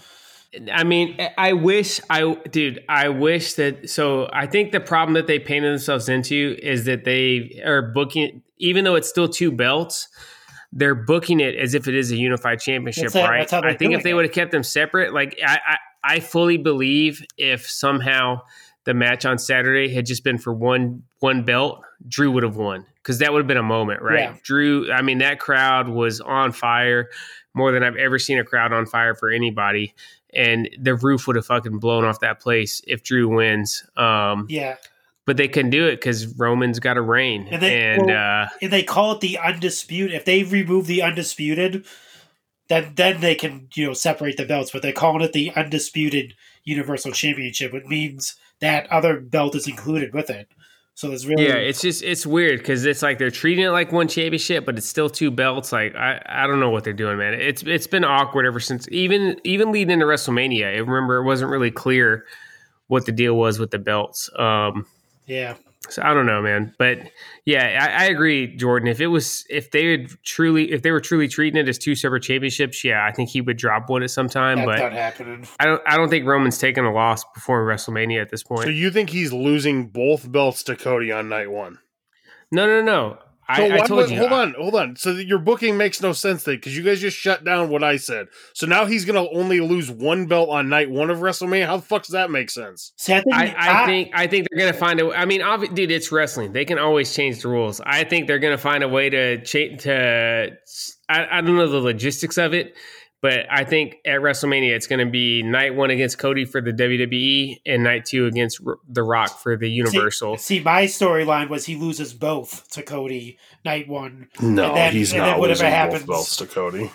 I mean, I wish I, dude, I wish that. So I think the problem that they painted themselves into is that they are booking, even though it's still two belts, they're booking it as if it is a unified championship, That's right? That's how I think if they would have kept them separate, like I, I, I fully believe if somehow the match on Saturday had just been for one one belt, Drew would have won because that would have been a moment, right? Yeah. Drew, I mean, that crowd was on fire more than I've ever seen a crowd on fire for anybody and the roof would have fucking blown off that place if Drew wins. Um, Yeah, but they couldn't do it because Roman's got a reign, And they- and well- uh, and they call it the undisputed. If they remove the undisputed, then then they can you know separate the belts. But they're calling it the undisputed Universal Championship, which means that other belt is included with it. So it's really yeah, it's just it's weird because it's like they're treating it like one championship, but it's still two belts. Like I, I don't know what they're doing, man. It's it's been awkward ever since even even leading into WrestleMania. I remember it wasn't really clear what the deal was with the belts. Um, Yeah. So I don't know, man. But yeah, I, I agree, Jordan. If it was, if they had truly, if they were truly treating it as two separate championships, yeah, I think he would drop one at some time. That's but not happening. I don't, I don't think Roman's taking a loss before WrestleMania at this point. So you think he's losing both belts to Cody on night one? no, no, no. I, So I why told would- you. hold on, hold on. So your booking makes no sense then, because you guys just shut down what I said. So now he's gonna only lose one belt on night one of WrestleMania. How the fuck does that make sense? See, I think, I, I think I think they're gonna find a. I mean, obvi- dude, it's wrestling. They can always change the rules. I think they're gonna find a way to change. To I, I don't know the logistics of it, but I think at WrestleMania it's gonna be night one against Cody for the WWE and night two against R- The Rock for the Universal. See, my storyline was he loses both to Cody night one. No, And then- he's and not then whatever losing happens- both belts to Cody.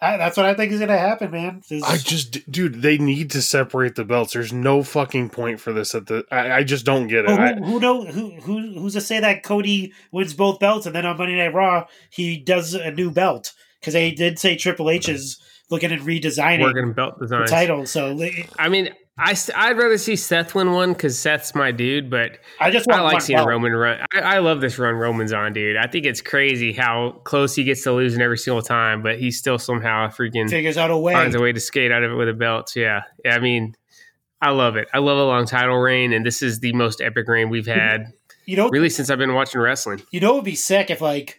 I, that's what I think is going to happen, man. This- I just, dude, they need to separate the belts. There's no fucking point for this. At the, I, I just don't get it. Well, I, who, who know who who who's to say that Cody wins both belts and then on Monday Night Raw he does a new belt because they did say Triple H is looking at redesigning Working belt the designs. title. So I mean, I I'd rather see Seth win one because Seth's my dude, but I just I like seeing belt. Roman run. I, I love this run Roman's on, dude. I think it's crazy how close he gets to losing every single time, but he still somehow freaking figures out a way. finds a way to skate out of it with a belt. Yeah, yeah. I mean, I love it. I love a long title reign, and this is the most epic reign we've had You know, really since I've been watching wrestling. you know, it'd be sick if like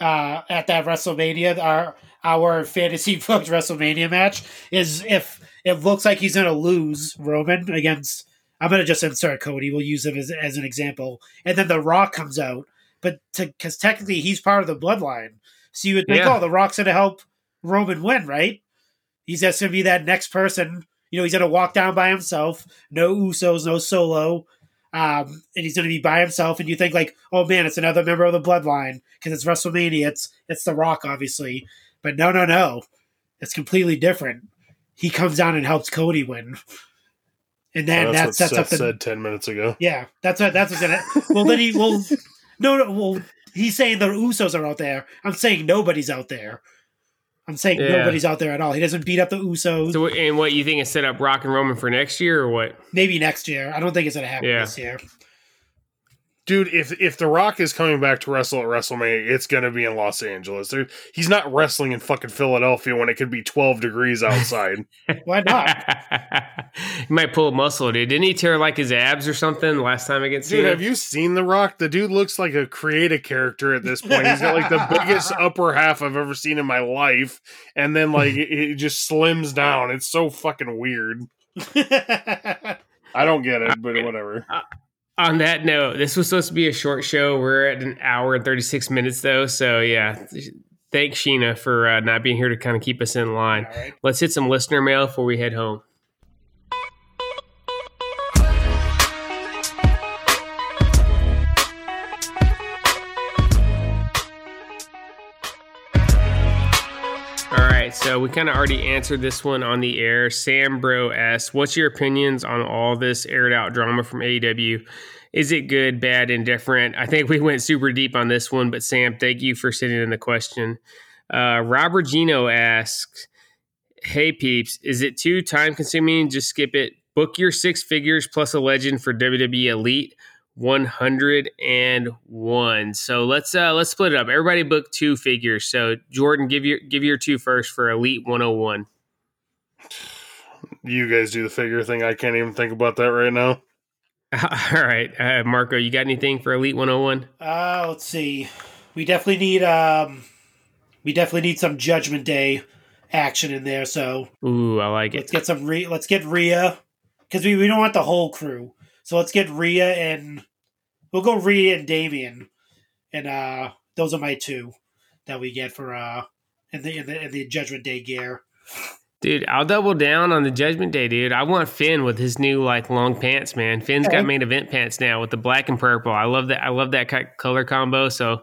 uh at that WrestleMania our our fantasy booked WrestleMania match is if it looks like he's gonna lose Roman against. I'm gonna just insert Cody. We'll use him as, as an example, and then The Rock comes out, but because technically he's part of the bloodline, so you would think, Yeah. oh, The Rock's gonna help Roman win, right? He's just gonna be that next person. You know, he's gonna walk down by himself, no Usos, no Solo, um, and he's going to be by himself. And you think like, oh man, it's another member of the Bloodline because it's WrestleMania. It's it's The Rock, obviously, but no, no, no, it's completely different. He comes down and helps Cody win, and then that's that what sets Seth up the said ten minutes ago. yeah. That's what that's what's gonna. well, then he well, no, no, well, he's saying the Usos are out there. I'm saying nobody's out there. I'm saying Yeah. nobody's out there at all. He doesn't beat up the Usos. So, and what you think is set up Rock and Roman for next year, or what? Maybe next year. I don't think it's gonna happen Yeah. this year. Dude, if if The Rock is coming back to wrestle at WrestleMania, it's gonna be in Los Angeles. There, he's not wrestling in fucking Philadelphia when it could be twelve degrees outside. Why not? he might pull a muscle, dude. Didn't he tear like his abs or something last time against Dude, Cena? have you seen The Rock? The dude looks like a creative character at this point. He's got like the biggest upper half I've ever seen in my life, and then like it, it just slims down. It's so fucking weird. I don't get it, but whatever. On that note, this was supposed to be a short show. We're at an hour and 36 minutes, though. So, yeah, thanks, Sheena, for uh, not being here to kind of keep us in line. Right. Let's hit some listener mail before we head home. We kind of already answered this one on the air. Sam Bro asks, "What's your opinions on all this aired out drama from AEW? Is it good, bad, indifferent?" I think we went super deep on this one, but Sam, thank you for sending in the question. Uh, Robert Gino asks, "Hey peeps, is it too time consuming? Just skip it. Book your six figures plus a legend for WWE Elite." 101 so let's uh let's split it up everybody book two figures so jordan give your give your two first for elite 101 You guys do the figure thing. I can't even think about that right now. all right uh, marco you got anything for elite 101 Uh, let's see. We definitely need um, we definitely need some Judgment Day action in there. So ooh i like it. let's get some. Re- let's get Rhea because we, we don't want the whole crew. So let's get Rhea and we'll go Rhea and Damian, and uh, those are my two that we get for uh in the in the, in the Judgment Day gear. dude i'll double down on the judgment day dude. I want finn with his new like long pants man. Finn's Okay. got main event pants now with the black and purple. I love that i love that color combo. So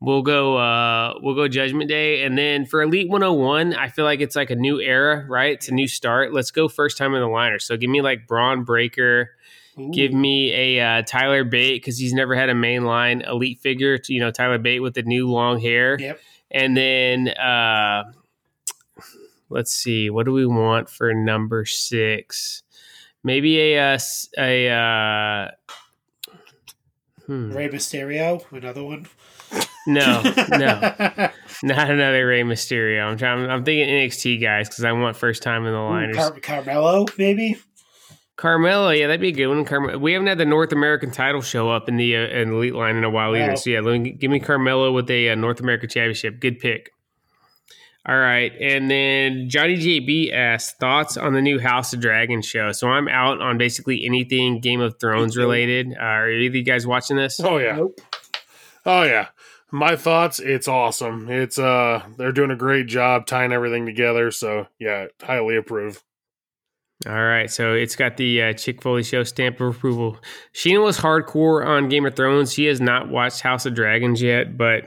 we'll go uh we'll go judgment day. And then for elite 101 i feel like it's like a new era right? It's a new start. Let's go first time in the liner so give me like Bron Breakker Ooh. give me a uh, tyler bate because he's never had a mainline elite figure to, you know tyler bate with the new long hair Yep. and then uh let's see what do we want for number six maybe a uh, a uh, hmm. Rey Mysterio, another one. no no not another Rey Mysterio. I'm trying. I'm thinking NXT guys because I want first time in the Ooh. Car- Carmelo, maybe. Carmelo, yeah, that'd be a good one. Carmelo, we haven't had the North American title show up in the uh, in the elite line in a while either. Wow. So yeah, let me give me Carmelo with a uh, North American Championship. Good pick. All right, and then Johnny JB asks thoughts on the new House of Dragon show. So I'm out on basically anything Game of Thrones related. Uh, are either of you guys watching this? Oh yeah. Nope. Oh yeah. My thoughts, it's awesome. It's uh they're doing a great job tying everything together, so yeah, highly approve. All right, so it's got the uh, Chick Foley show stamp of approval. Sheena was hardcore on Game of Thrones. She has not watched House of Dragons yet, but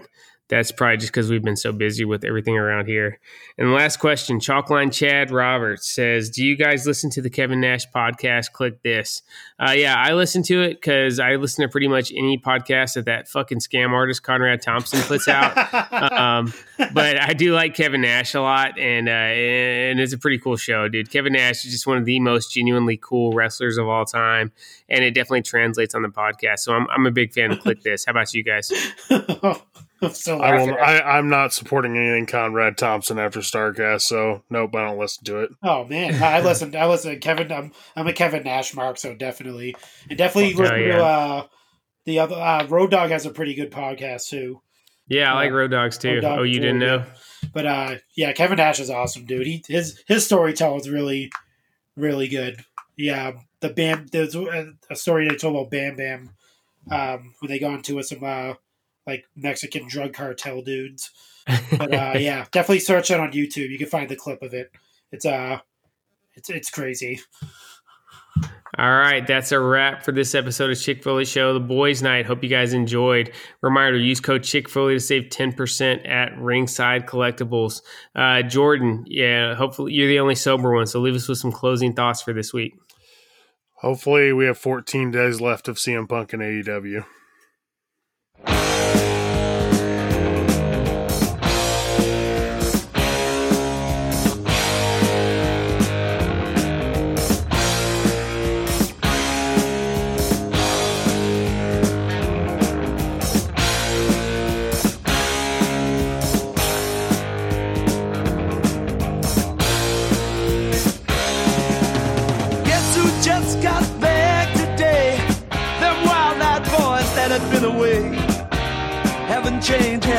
that's probably just because we've been so busy with everything around here. And the last question, Chalkline Chad Roberts says, "Do you guys listen to the Kevin Nash podcast? Kliq This." Uh, yeah, I listen to it because I listen to pretty much any podcast that that fucking scam artist Conrad Thompson puts out. um, but I do like Kevin Nash a lot, and uh, and it's a pretty cool show, dude. Kevin Nash is just one of the most genuinely cool wrestlers of all time, and it definitely translates on the podcast. So I'm I'm a big fan of Kliq This. How about you guys? I'm I will I, I'm not supporting anything Conrad Thompson after Starcast, so nope, I don't listen to it. Oh man, I listened. I listened. To Kevin, I'm I'm a Kevin Nash mark, so definitely, and definitely Fuck listen yeah. to uh, the other uh, Road Dogg has a pretty good podcast too. Yeah, I like Road Dogg's too. Road Dogg oh, you is didn't know? good. But uh, yeah, Kevin Nash is awesome, dude. He his his storytelling is really really good. Yeah, the Bam. There's a, a story they told about Bam Bam um, when they got into with some uh, like Mexican drug cartel dudes. But uh, yeah, definitely search it on YouTube. You can find the clip of it. It's uh, it's it's crazy. All right, that's a wrap for this episode of Chick Foley Show, the Boys Night. Hope you guys enjoyed. Reminder: use code Chick Foley to save ten percent at Ringside Collectibles. Uh, Jordan, yeah, hopefully you're the only sober one, so leave us with some closing thoughts for this week. Hopefully we have 14 days left of CM Punk and AEW.